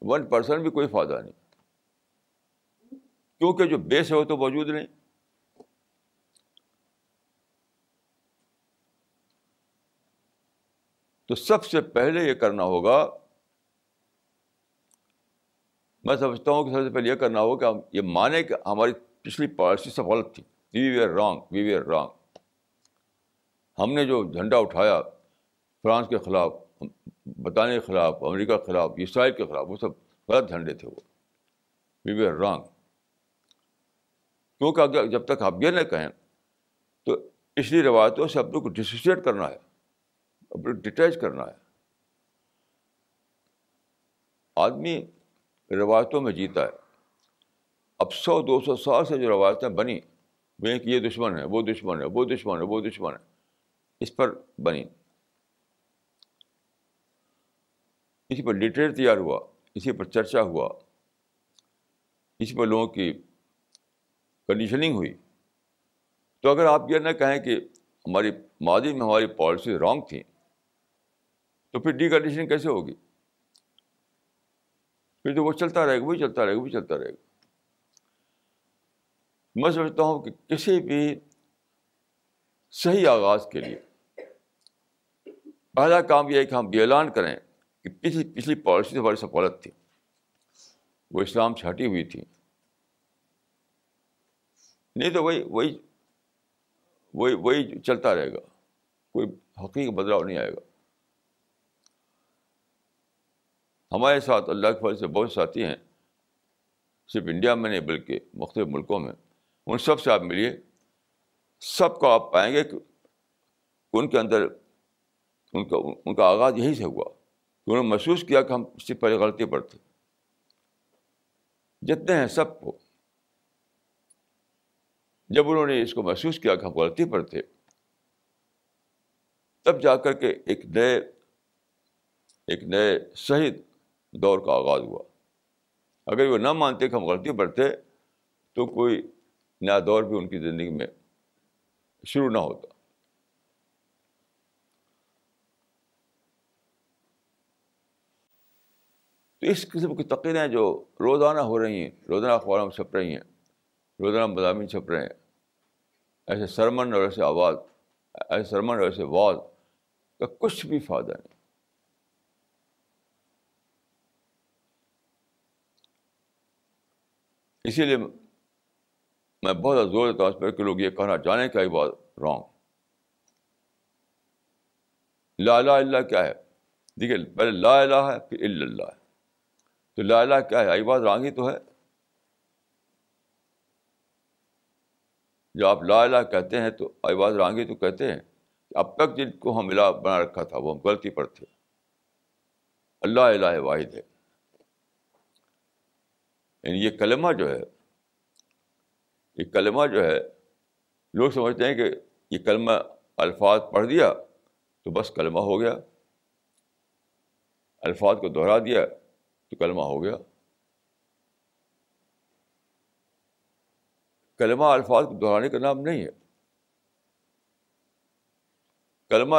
A: ون پرسینٹ بھی کوئی فائدہ نہیں۔ کیونکہ جو بیس ہے وہ تو موجود نہیں۔ تو سب سے پہلے یہ کرنا ہوگا، میں سمجھتا ہوں کہ سب سے پہلے یہ کرنا ہوگا کہ ہم یہ مانیں کہ ہماری پچھلی پالیسی سب غلط تھی۔ We we are wrong we we are wrong ہم نے جو جھنڈا اٹھایا فرانس کے خلاف، برطانیہ کے خلاف، امریکہ کے خلاف، اسرائیل کے خلاف، وہ سب غلط جھنڈے تھے وہ۔ وی وی آر رانگ کیونکہ اگر جب تک آپ یہ نہ کہیں، تو پچھلی روایتوں سے اپنے کو ڈسوسیٹ کرنا ہے، اپنے ڈیٹیچ کرنا ہے۔ آدمی روایتوں میں جیتا ہے۔ اب سو، دو سو سال سے جو روایتیں بنی وہ کہ یہ دشمن ہے، وہ دشمن ہے، وہ دشمن ہے، وہ دشمن ہے، اس پر بنی اسی پر لٹریٹ تیار ہوا، اسی پر چرچا ہوا، اسی پر لوگوں کی کنڈیشننگ ہوئی۔ تو اگر آپ یہ نہ کہیں کہ ہماری ماضی میں ہماری پالیسی رانگ تھیں تو پھر ڈی کنڈیشننگ کیسے ہوگی؟ پھر تو وہ چلتا رہے گا، وہی چلتا رہے گا، وہی چلتا رہے گا۔ میں سمجھتا ہوں کہ کسی بھی صحیح آغاز کے لیے پہلا کام یہ ہے کہ ہم یہ اعلان کریں پچھلی پچھلی پالیسی ہماری سفالت تھی۔ وہ اسلام سے ہٹی ہوئی تھی۔ نہیں تو وہی وہی وہی وہی چلتا رہے گا۔ کوئی حقیقی بدلاؤ نہیں آئے گا۔ ہمارے ساتھ اللہ کے فضل سے بہت ساتھی ہیں۔ صرف انڈیا میں نہیں بلکہ مختلف ملکوں میں۔ ان سب سے آپ ملیے۔ سب کو آپ پائیں گے کہ ان کے اندر ان کا ان کا آغاز یہی سے ہوا۔ انہوں نے محسوس کیا کہ ہم اس سے پہلے غلطی پر تھے۔ جتنے ہیں سب کو۔ جب انہوں نے اس کو محسوس کیا کہ ہم غلطی پر تھے، تب جا کر کے ایک نئے ایک نئے صحیح دور کا آغاز ہوا۔ اگر وہ نہ مانتے کہ ہم غلطی پر تھے، تو کوئی نیا دور بھی ان کی زندگی میں شروع نہ ہوتا۔ تو اس قسم کی تقریریں جو روزانہ ہو رہی ہیں، روزانہ اخباروں میں چھپ رہی ہیں، روزانہ مضامین چھپ رہے ہیں، ایسے سرمن اور ایسے آواز، ایسے سرمن اور ایسے واز کا کچھ بھی فائدہ نہیں۔ اسی لیے میں بہت زور دیتا ہوں اس پر کہ لوگ یہ کہنا جانے کا ہی بات رانگ۔ لا الہ اللہ کیا ہے؟ دیکھیے، پہلے لا الہ ہے، پھر اللہ۔ ہے تو لا الہ کیا ہے؟ آئی بات رانگ ہی تو ہے۔ جب آپ لا الہ کہتے ہیں تو آئی بات رانگی تو کہتے ہیں۔ کہ اب تک جن کو ہم الہ بنا رکھا تھا وہ ہم غلطی پر تھے۔ اللہ الہ واحد ہے۔ یعنی یہ کلمہ جو ہے، یہ کلمہ جو ہے، لوگ سمجھتے ہیں کہ یہ کلمہ الفاظ پڑھ دیا تو بس کلمہ ہو گیا۔ الفاظ کو دہرا دیا۔ تو کلمہ ہو گیا۔ کلمہ الفاظ کو دہرانے کا نام نہیں ہے۔ کلمہ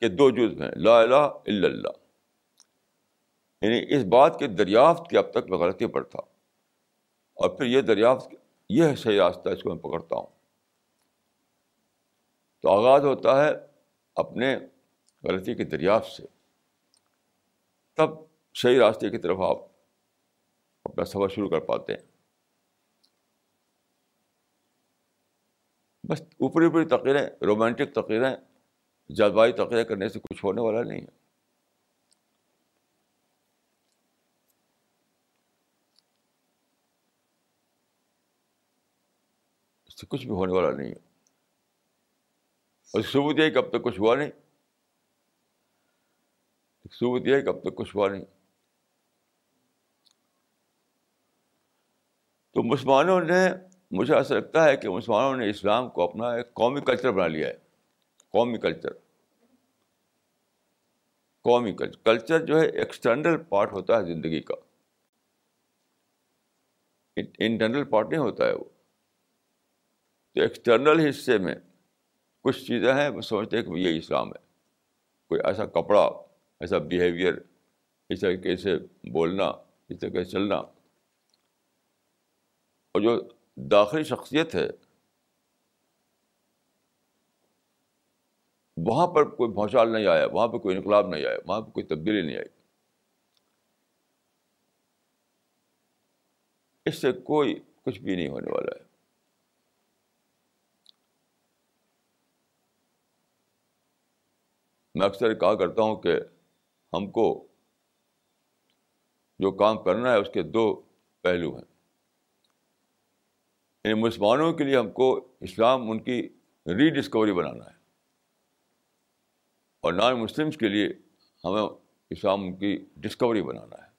A: کے دو جز ہیں، لا الہ الا اللہ۔ یعنی اس بات کے دریافت کی اب تک میں غلطی پر تھا۔ اور پھر یہ دریافت، یہ ہے صحیح راستہ، اس کو میں پکڑتا ہوں۔ تو آغاز ہوتا ہے اپنے غلطی کی دریافت سے۔ تب صحیح راستے کی طرف آپ اپنا سفر شروع کر پاتے ہیں۔ بس اوپری اوپری تقریریں، رومانٹک تقریریں جذبائی تقریریں کرنے سے کچھ ہونے والا نہیں ہے۔ اس سے کچھ بھی ہونے والا نہیں ہے۔ اور ثبوت یہ کہ اب تک کچھ ہوا نہیں۔ ثبوت یہ کہ اب تک کچھ ہوا نہیں۔ تو مسلمانوں نے، مجھے ایسا لگتا ہے کہ مسلمانوں نے اسلام کو اپنا ایک قومی کلچر بنا لیا ہے۔ قومی کلچر۔ قومی کلچر۔ کلچر جو ہے ایکسٹرنل پارٹ ہوتا ہے زندگی کا۔ انٹرنل پارٹ نہیں ہوتا ہے وہ۔ تو ایکسٹرنل حصے میں کچھ چیزیں ہیں وہ سمجھتے ہیں کہ یہ اسلام ہے۔ کوئی ایسا کپڑا، ایسا بیہیویئر اس طریقے سے بولنا، اس طریقے سے چلنا۔ اور جو داخلی شخصیت ہے، وہاں پر کوئی بھونچال نہیں آیا، وہاں پہ کوئی انقلاب نہیں آیا، وہاں پہ کوئی تبدیلی نہیں آئی۔ اس سے کوئی کچھ بھی نہیں ہونے والا ہے۔ میں اکثر کہا کرتا ہوں کہ ہم کو جو کام کرنا ہے، اس کے دو پہلو ہیں۔ یعنی مسلمانوں کے لیے ہم کو اسلام ان کی ری ڈسکوری بنانا ہے۔ اور نان مسلمس کے لیے ہمیں اسلام ان کی ڈسکوری بنانا ہے۔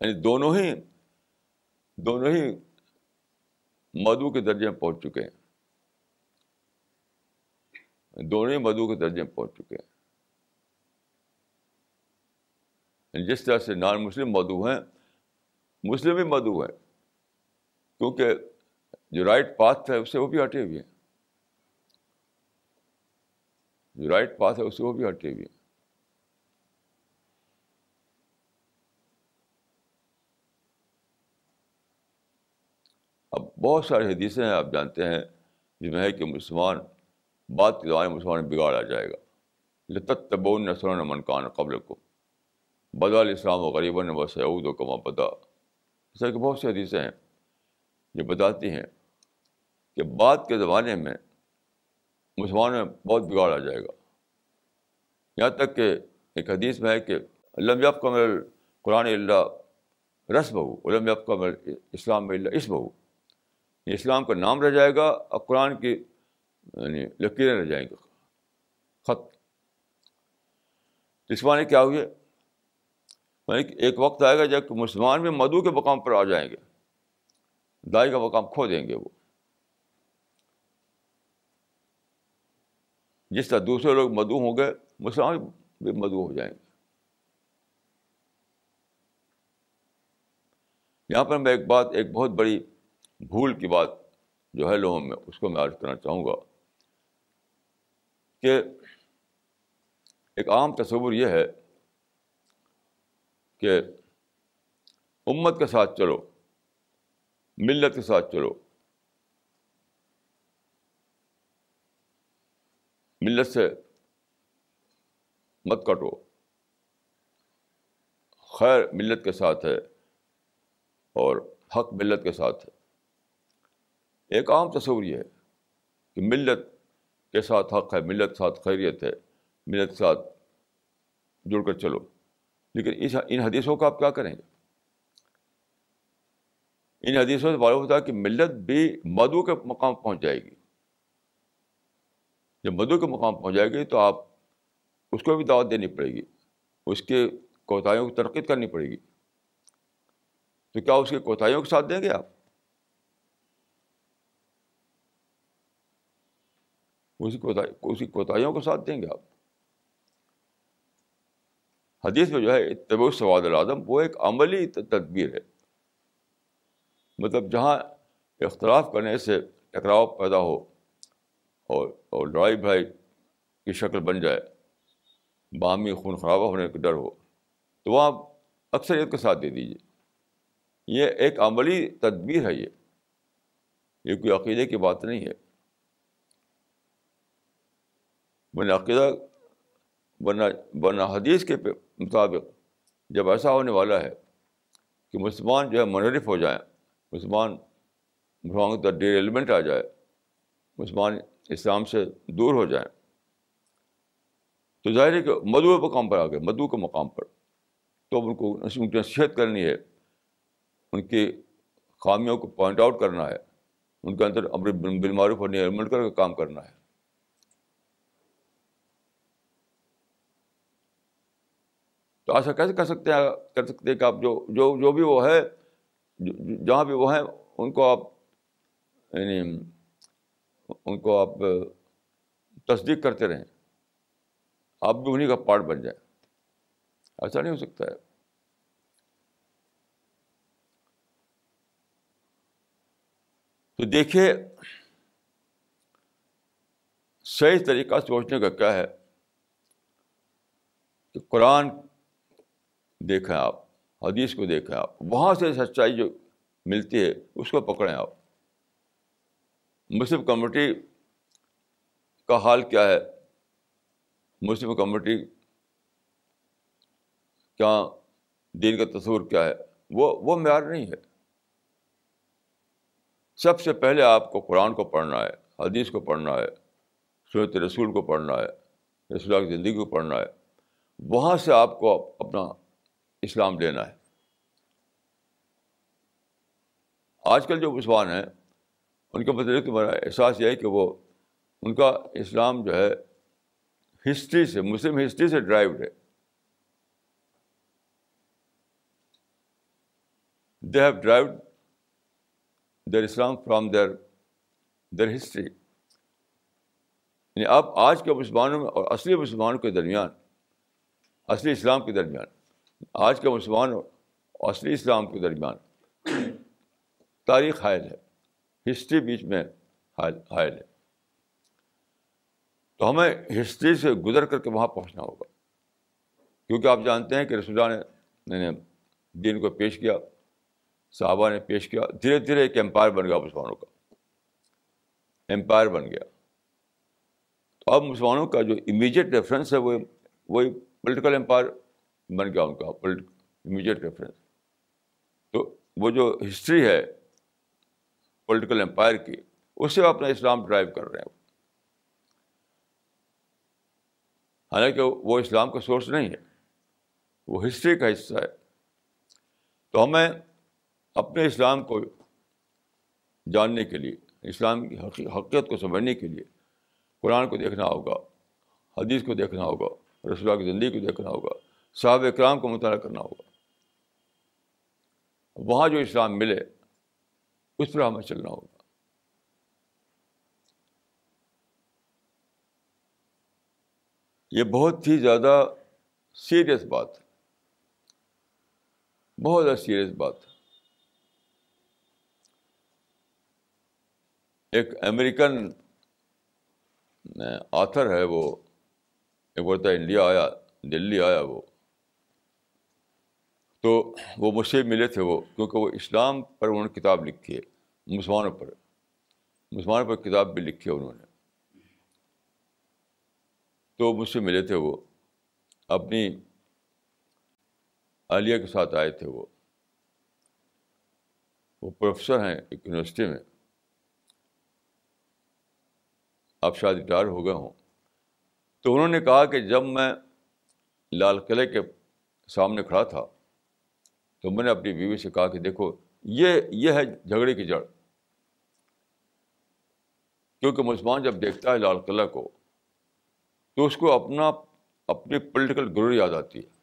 A: یعنی دونوں ہی دونوں ہی مدو کے درجے میں پہنچ چکے ہیں۔ دونوں ہی مدو کے درجے میں پہنچ چکے ہیں یعنی یعنی جس طرح سے نان مسلم مدعو ہیں، مسلم بھی مدعو ہیں۔ کیونکہ جو رائٹ پاتھ ہے، اس سے وہ بھی ہٹے ہوئے ہیں۔ جو رائٹ پاتھ ہے، اس سے وہ بھی ہٹے ہوئے ہیں۔ اب بہت سارے حدیثیں ہیں، آپ جانتے ہیں جس میں ہے کہ مسلمان بعد کے زمانے مسلمان بگاڑ آ جائے گا۔ لطت تبون نسل منکان قبل کو بدا الاسلام و غریباً و سعود و کما بدا اس طرح کی بہت سی حدیثیں ہیں جو بتاتی ہیں کہ بعد کے زمانے میں مسلمان میں بہت بگاڑ آ جائے گا۔ یہاں تک کہ ایک حدیث میں ہے کہ علم یاب کا مل قرآن اللہ رس بہو علم یاب کا مل اسلام اللہ اس بہو یعنی اسلام کا نام رہ جائے گا اور قرآن کی یعنی لکیریں رہ جائیں گی خط۔ اس معنی کیا ہوئی ایک وقت آئے گا جب مسلمان بھی مدعو کے مقام پر آ جائیں گے۔ دائی کا مقام کھو دیں گے وہ۔ جس طرح دوسرے لوگ مدعو ہوں گے، مسلمان بھی مدعو ہو جائیں گے۔ یہاں پر میں ایک بات، ایک بہت بڑی بھول کی بات جو ہے لوگوں میں، اس کو میں عرض کرنا چاہوں گا کہ ایک عام تصور یہ ہے کہ امت کے ساتھ چلو، ملت کے ساتھ چلو۔ ملت سے مت کٹو۔ خیر ملت کے ساتھ ہے اور حق ملت کے ساتھ ہے۔ ایک عام تصور یہ ہے کہ ملت کے ساتھ حق ہے، ملت کے ساتھ خیریت ہے، ملت کے ساتھ جڑ کر چلو۔ لیکن اس ان حدیثوں کا آپ کیا کریں گے؟ ان حدیثوں سے معلوم ہوتا ہے کہ ملت بھی مدو کے مقام پہنچ جائے گی۔ جب مدو کے مقام پہنچ جائے گی تو آپ اس کو بھی دعوت دینی پڑے گی، اس کے کوتاہیوں کی ترقی کرنی پڑے گی۔ تو کیا اس کے کوتاہیوں کے ساتھ دیں گے آپ؟ اسی اسی کوتاہیوں کے ساتھ دیں گے آپ۔ حدیث میں جو ہے طب سواد العظم، وہ ایک عملی تدبیر ہے۔ مطلب جہاں اختلاف کرنے سے ٹکراؤ پیدا ہو اور اور لڑائی بھائی کی شکل بن جائے، باہمی خون خرابہ ہونے کا ڈر ہو، تو وہاں اکثریت کے ساتھ دے دیجیے یہ ایک عملی تدبیر ہے یہ۔ یہ کوئی عقیدے کی بات نہیں ہے۔ بنا عقیدہ بنا بنا حدیث کے مطابق، جب ایسا ہونے والا ہے کہ مسلمان جو ہے منحرف ہو جائیں، مسلمان مسلمان کا ڈیر ایلیمنٹ آ جائے، مسلمان اسلام سے دور ہو جائیں، تو ظاہر ہے کہ مدعو مقام پر آ گئے مدعو کے مقام پر۔ تو ان کو ان کی نصیحت کرنی ہے، ان کی خامیوں کو پوائنٹ آؤٹ کرنا ہے، ان کے اندر امر بالمعروف اور نعمل کر کے کام کرنا ہے۔ تو ایسا کیسے کر سکتے ہیں، کر سکتے ہیں کہ آپ جو جو جو بھی وہ ہے جہاں بھی وہ ہیں، ان کو آپ یعنی ان کو آپ تصدیق کرتے رہیں۔ آپ بھی انہیں کا پارٹ بن جائیں۔ ایسا نہیں ہو سکتا ہے۔ تو دیکھیے، صحیح طریقہ سوچنے کا کیا ہے کہ قرآن دیکھیں آپ، حدیث کو دیکھیں آپ، وہاں سے سچائی جو ملتی ہے، اس کو پکڑیں آپ۔ مسلم کمیونٹی کا حال کیا ہے؟ مسلم کمیونٹی کیا دین کا تصور کیا ہے؟ وہ وہ معیار نہیں ہے۔ سب سے پہلے آپ کو قرآن کو پڑھنا ہے، حدیث کو پڑھنا ہے، سنت رسول کو پڑھنا ہے، رسول کی زندگی کو پڑھنا ہے۔ وہاں سے آپ کو اپنا اسلام لینا ہے۔ آج کل جو مسلمان ہیں، ان کا مطلب کہ میرا احساس یہ ہے کہ وہ، ان کا اسلام جو ہے، ہسٹری سے، مسلم ہسٹری سے ڈرائیوڈ ہے۔ They have derived their Islam from their their history یعنی اب آج کے مسلمانوں میں اور اصلی مسلمانوں کے درمیان، اصلی اسلام کے درمیان آج کے مسلمان اور اصلی اسلام کے درمیان تاریخ حائل ہے، ہسٹری بیچ میں حائل ہے۔ تو ہمیں ہسٹری سے گزر کر کے وہاں پہنچنا ہوگا۔ کیونکہ آپ جانتے ہیں کہ رسول نے دین کو پیش کیا، صحابہ نے پیش کیا، دھیرے دھیرے ایک امپائر بن گیا مسلمانوں کا۔ امپائر بن گیا۔ تو اب مسلمانوں کا جو امیجیٹ ریفرنس ہے، وہ وہی پولیٹیکل امپائر بن گیا ان کا امیجیٹ ریفرنس تو وہ جو ہسٹری ہے پولیٹیکل امپائر کی اس سے وہ اپنا اسلام ڈرائیو کر رہے ہیں۔ حالانکہ وہ اسلام کا سورس نہیں ہے، وہ ہسٹری کا حصہ ہے۔ تو ہمیں اپنے اسلام کو جاننے کے لیے، اسلام کی حقیقت کو سمجھنے کے لیے قرآن کو دیکھنا ہوگا، حدیث کو دیکھنا ہوگا، رسول کی زندگی کو دیکھنا ہوگا۔ صحابہ اکرام کو مطالعہ کرنا ہوگا۔ وہاں جو اسلام ملے، اس پر ہمیں چلنا ہوگا۔ یہ بہت ہی زیادہ سیریس بات بہت زیادہ سیریس بات ایک امریکن، آتھر ہے وہ، ایک بولتا انڈیا آیا، دلی آیا وہ۔ تو وہ مجھ سے ملے تھے وہ، کیونکہ وہ اسلام پر انہوں نے کتاب لکھی ہے، مسلمانوں پر۔ مسلمانوں پر کتاب بھی لکھی ہے انہوں نے۔ تو مجھ سے ملے تھے وہ۔ اپنی عالیہ کے ساتھ آئے تھے وہ۔ وہ پروفیسر ہیں ایک یونیورسٹی میں۔ اب شاید ریٹائر ہو گئے ہوں۔ تو انہوں نے کہا کہ جب میں لال قلعے کے سامنے کھڑا تھا تو میں نے اپنی بیوی سے کہا کہ دیکھو، یہ یہ ہے جھگڑے کی جڑ۔ کیونکہ مسلمان جب دیکھتا ہے لال قلعہ کو، تو اس کو اپنا، اپنی پولیٹیکل گرو یاد آتی ہے۔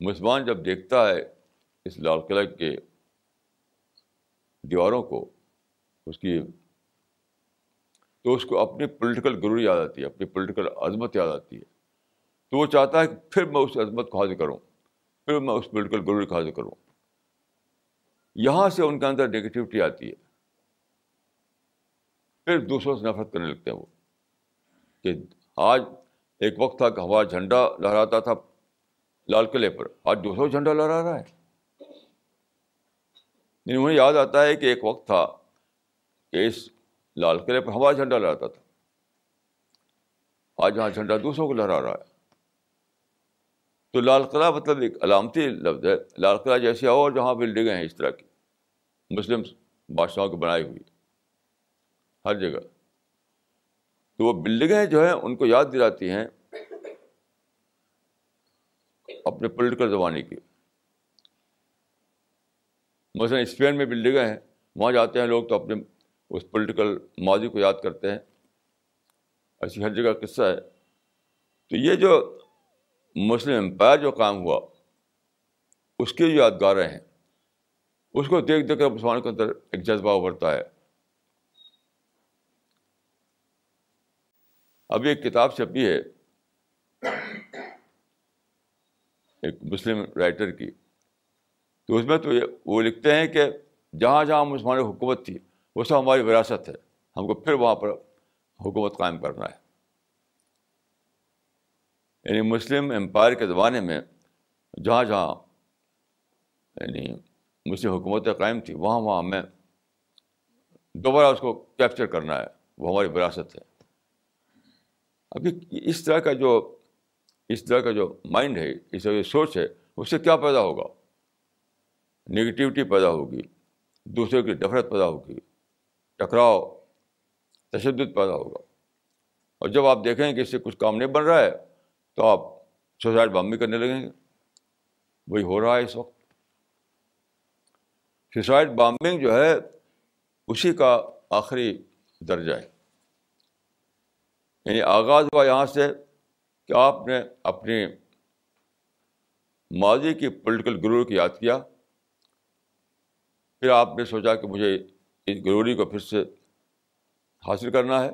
A: مسلمان جب دیکھتا ہے اس لال قلعہ کے دیواروں کو، اس کی، تو اس کو اپنی پولیٹیکل گرو یاد آتی ہے، اپنی پولیٹیکل عظمت یاد آتی ہے۔ تو وہ چاہتا ہے کہ پھر میں اس عظمت کو حاضر کروں، پھر میں اس پولیٹیکل گرو کو حاضر کروں۔ یہاں سے ان کے اندر نگیٹیوٹی آتی ہے۔ پھر دوسروں سے نفرت کرنے لگتے ہیں وہ۔ کہ آج ایک وقت تھا کہ ہمارا جھنڈا لہراتا تھا لال قلعے پر، آج دوسروں جھنڈا لہرا رہا ہے۔ یعنی انہیں یاد آتا ہے کہ ایک وقت تھا کہ اس لال قلعے پر ہمارا جھنڈا لہراتا تھا۔ آج یہاں جھنڈا دوسروں کو لہرا رہا ہے۔ تو لال قلعہ مطلب ایک علامتی لفظ ہے۔ لال قلعہ جیسے اور جہاں بلڈنگیں ہیں اس طرح کی۔ مسلم بادشاہوں کی بنائی ہوئی۔ ہر جگہ۔ تو وہ بلڈنگیں جو ہیں، ان کو یاد دلاتی ہیں اپنے پولیٹیکل زمانے کی۔ مثلاً اسپین میں بلڈنگیں ہیں، وہاں جاتے ہیں لوگ تو اپنے اس پولیٹیکل ماضی کو یاد کرتے ہیں۔ ایسی ہر جگہ قصہ ہے۔ تو یہ جو مسلم امپائر جو کام ہوا، اس کی جو یادگاریں ہیں، اس کو دیکھ دیکھ کر مسلمانوں کے اندر ایک جذبہ ابھرتا ہے۔ ابھی ایک کتاب چھپی ہے، ایک مسلم رائٹر کی۔ تو اس میں تو وہ لکھتے ہیں کہ جہاں جہاں مسلمانوں حکومت تھی وہ سب ہماری وراثت ہے۔ ہم کو پھر وہاں پر حکومت قائم کرنا ہے۔ یعنی مسلم امپائر کے زمانے میں جہاں جہاں یعنی مسلم حکومت قائم تھی وہاں وہاں ہمیں دوبارہ اس کو کیپچر کرنا ہے، وہ ہماری وراثت ہے۔ ابھی اس طرح کا جو، اس طرح کا جو مائنڈ ہے، اس طرح جو سوچ ہے، اس سے کیا پیدا ہوگا؟ نگیٹیوٹی پیدا ہوگی، دوسرے کی نفرت پیدا ہوگی، ٹکراؤ، تشدد پیدا ہوگا۔ اور جب آپ دیکھیں کہ اس سے کچھ کام نہیں بن رہا ہے تو آپ سوسائڈ بامبنگ کرنے لگیں گے۔ وہی ہو رہا ہے اس وقت۔ سوسائڈ بامبنگ جو ہے، اسی کا آخری درجہ ہے۔ یعنی آغاز ہوا یہاں سے کہ آپ نے اپنی ماضی کی پولیٹیکل گرور کی یاد کیا۔ پھر آپ نے سوچا کہ مجھے اس گروری کو پھر سے حاصل کرنا ہے۔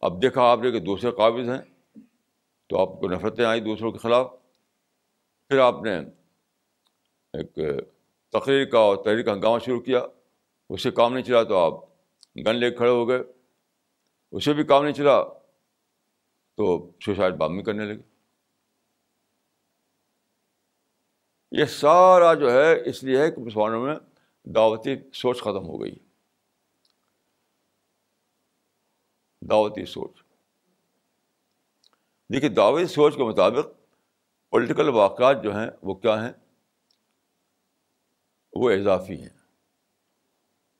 A: اب دیکھا آپ نے کہ دوسرے قابض ہیں، تو آپ کو نفرتیں آئیں دوسروں کے خلاف۔ پھر آپ نے ایک تقریر کا اور تحریر کا ہنگامہ شروع کیا، اس سے کام نہیں چلا تو آپ گن لے کھڑے ہو گئے۔ اسے بھی کام نہیں چلا تو سوسائڈ بامنگ کرنے لگے۔ یہ سارا جو ہے، اس لیے ہے کہ مسلمانوں میں دعوتی سوچ ختم ہو گئی۔ دعوتی سوچ۔ دیکھیے دعوتی سوچ کے مطابق پولیٹیکل واقعات جو ہیں، وہ کیا ہیں؟ وہ اضافی ہیں۔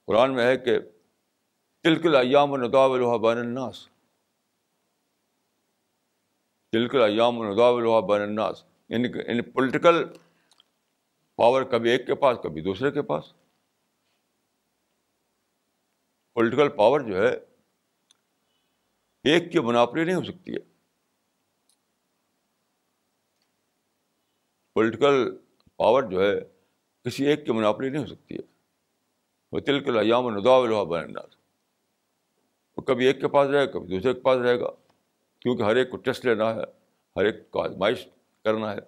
A: قرآن میں ہے کہ تلکل ایام الحا بین الناس۔ تلکل ایام الحا بین الناس۔ یعنی پولیٹیکل یعنی پاور کبھی ایک کے پاس، کبھی دوسرے کے پاس۔ پولیٹیکل پاور جو ہے ایک کی مناپلی نہیں ہو سکتی ہے۔ پولیٹیکل پاور جو ہے، کسی ایک کی مناپلی نہیں ہو سکتی ہے۔ وہ تلکل ایام الحا بین الناس۔ وہ کبھی ایک کے پاس رہے گا کبھی دوسرے کے پاس رہے گا۔ کیونکہ ہر ایک کو ٹیسٹ لینا ہے، ہر ایک کو آزمائش کرنا ہے۔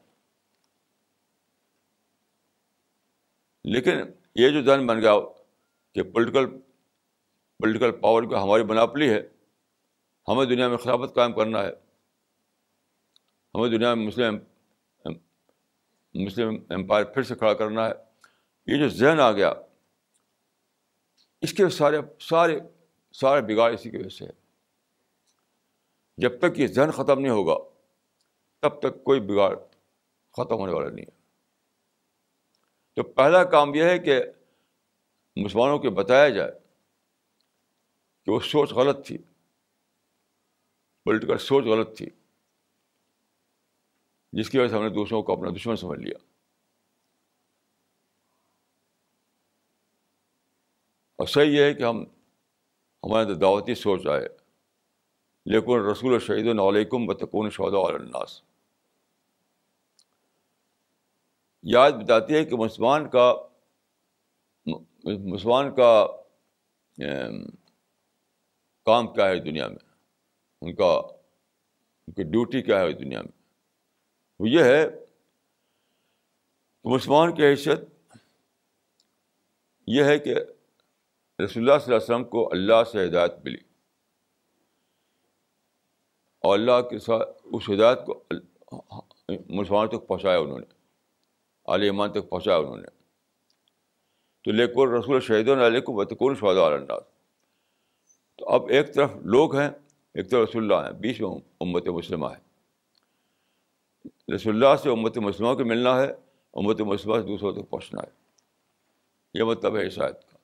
A: لیکن یہ جو ذہن بن گیا کہ پولیٹیکل پولیٹیکل پاور کا ہماری بناپلی ہے ہمیں دنیا میں خلافت قائم کرنا ہے۔ ہمیں دنیا میں مسلم مسلم امپائر پھر سے کھڑا کرنا ہے۔ یہ جو ذہن آ گیا، اس کے سارے سارے سارے بگاڑ اسی کی وجہ سے ہے۔ جب تک یہ ذہن ختم نہیں ہوگا، تب تک کوئی بگاڑ ختم ہونے والا نہیں ہے۔ تو پہلا کام یہ ہے کہ مسلمانوں کو بتایا جائے کہ وہ سوچ غلط تھی۔ پولیٹیکل سوچ غلط تھی۔ جس کی وجہ سے ہم نے دوسروں کو اپنا دشمن سمجھ لیا۔ اور صحیح یہ ہے کہ ہم ہمارے اندر دعوتی سوچ آئے۔ لیکن رسول شہید العلیکم بتکون شہدا الناس۔ یاد بتاتی ہے کہ مسلمان کا مسلمان کا کام کیا ہے دنیا میں؟ ان کا ان کی ڈیوٹی کیا ہے دنیا میں؟ وہ یہ ہے کہ مسلمان کی حیثیت یہ ہے کہ رسول اللہ صلی اللہ علیہ وسلم کو اللہ سے ہدایت ملی اور اللہ کے ساتھ اس ہدایت کو مسلمانوں تک پہنچایا انہوں نے عالیہ ایمان تک پہنچایا انہوں نے۔ تو لیکن رسول شہید علیہ کو بتکون شہدا علیہ تو اب ایک طرف لوگ ہیں ایک طرف رسول اللہ ہیں بیچ میں امت مسلمہ ہے. رسول اللہ سے امت مسلمہ کو ملنا ہے، امت مسلمہ سے دوسروں تک پہنچنا ہے. یہ مطلب ہے عیسائیت کا.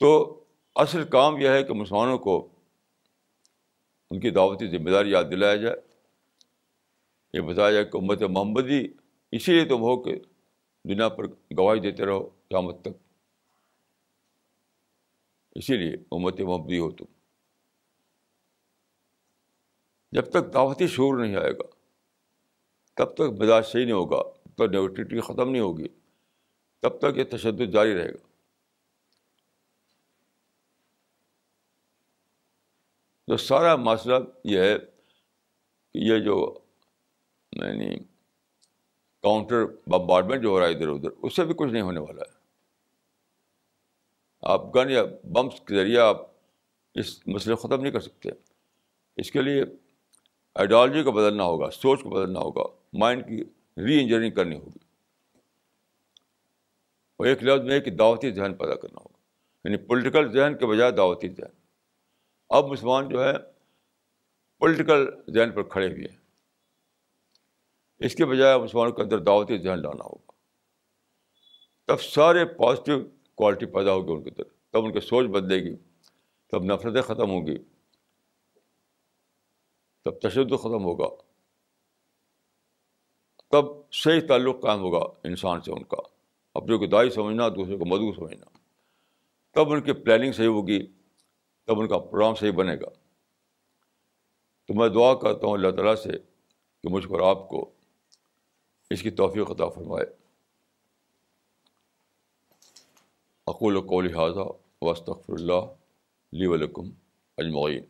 A: تو اصل کام یہ ہے کہ مسلمانوں کو ان کی دعوتی ذمہ داری یاد دلایا جائے. یہ بتایا جائے کہ امت محمدی اسی لیے تم ہو کہ دنیا پر گواہی دیتے رہو، قیامت تک اسی لیے امت محمدی ہو تم۔ جب تک دعوتی شعور نہیں آئے گا، تب تک مزاج صحیح نہیں ہوگا، تب تک نیگیٹیوٹی ختم نہیں ہوگی، تب تک یہ تشدد جاری رہے گا۔ تو سارا مسئلہ یہ ہے کہ یہ جو یعنی کاؤنٹر بمبارڈمنٹ جو ہو رہا ہے ادھر ادھر، اس سے بھی کچھ نہیں ہونے والا ہے۔ آپ گن یا بمس کے ذریعے آپ اس مسئلے کو ختم نہیں کر سکتے۔ اس کے لیے آئیڈیالوجی کو بدلنا ہوگا، سوچ کو بدلنا ہوگا مائنڈ کی ری انجینئرنگ کرنی ہوگی۔ اور ایک لفظ میں کہ دعوتی ذہن پیدا کرنا ہوگا۔ یعنی پولیٹیکل ذہن کے بجائے دعوتی ذہن۔ اب مسلمان جو ہے پولیٹیکل ذہن پر کھڑے ہوئے ہیں۔ اس کے بجائے مسلمانوں کے اندر دعوتی ذہن لانا ہوگا۔ تب سارے پازیٹیو کوالٹی پیدا ہوگی ان کے اندر۔ تب ان کی سوچ بدلے گی۔ تب نفرتیں ختم ہوں گی۔ تب تشدد ختم ہوگا۔ تب صحیح تعلق قائم ہوگا انسان سے ان کا۔ اپنے کو دائی سمجھنا، دوسرے کو مدعو سمجھنا۔ تب ان کی پلاننگ صحیح ہوگی۔ تب ان کا پروگرام صحیح بنے گا۔ تو میں دعا کرتا ہوں اللہ تعالیٰ سے کہ مجھ پر آپ کو اس کی توفیق عطا فرمائے۔ اقول و قول حاضہ وسط اللہ لی ولکم اجمعین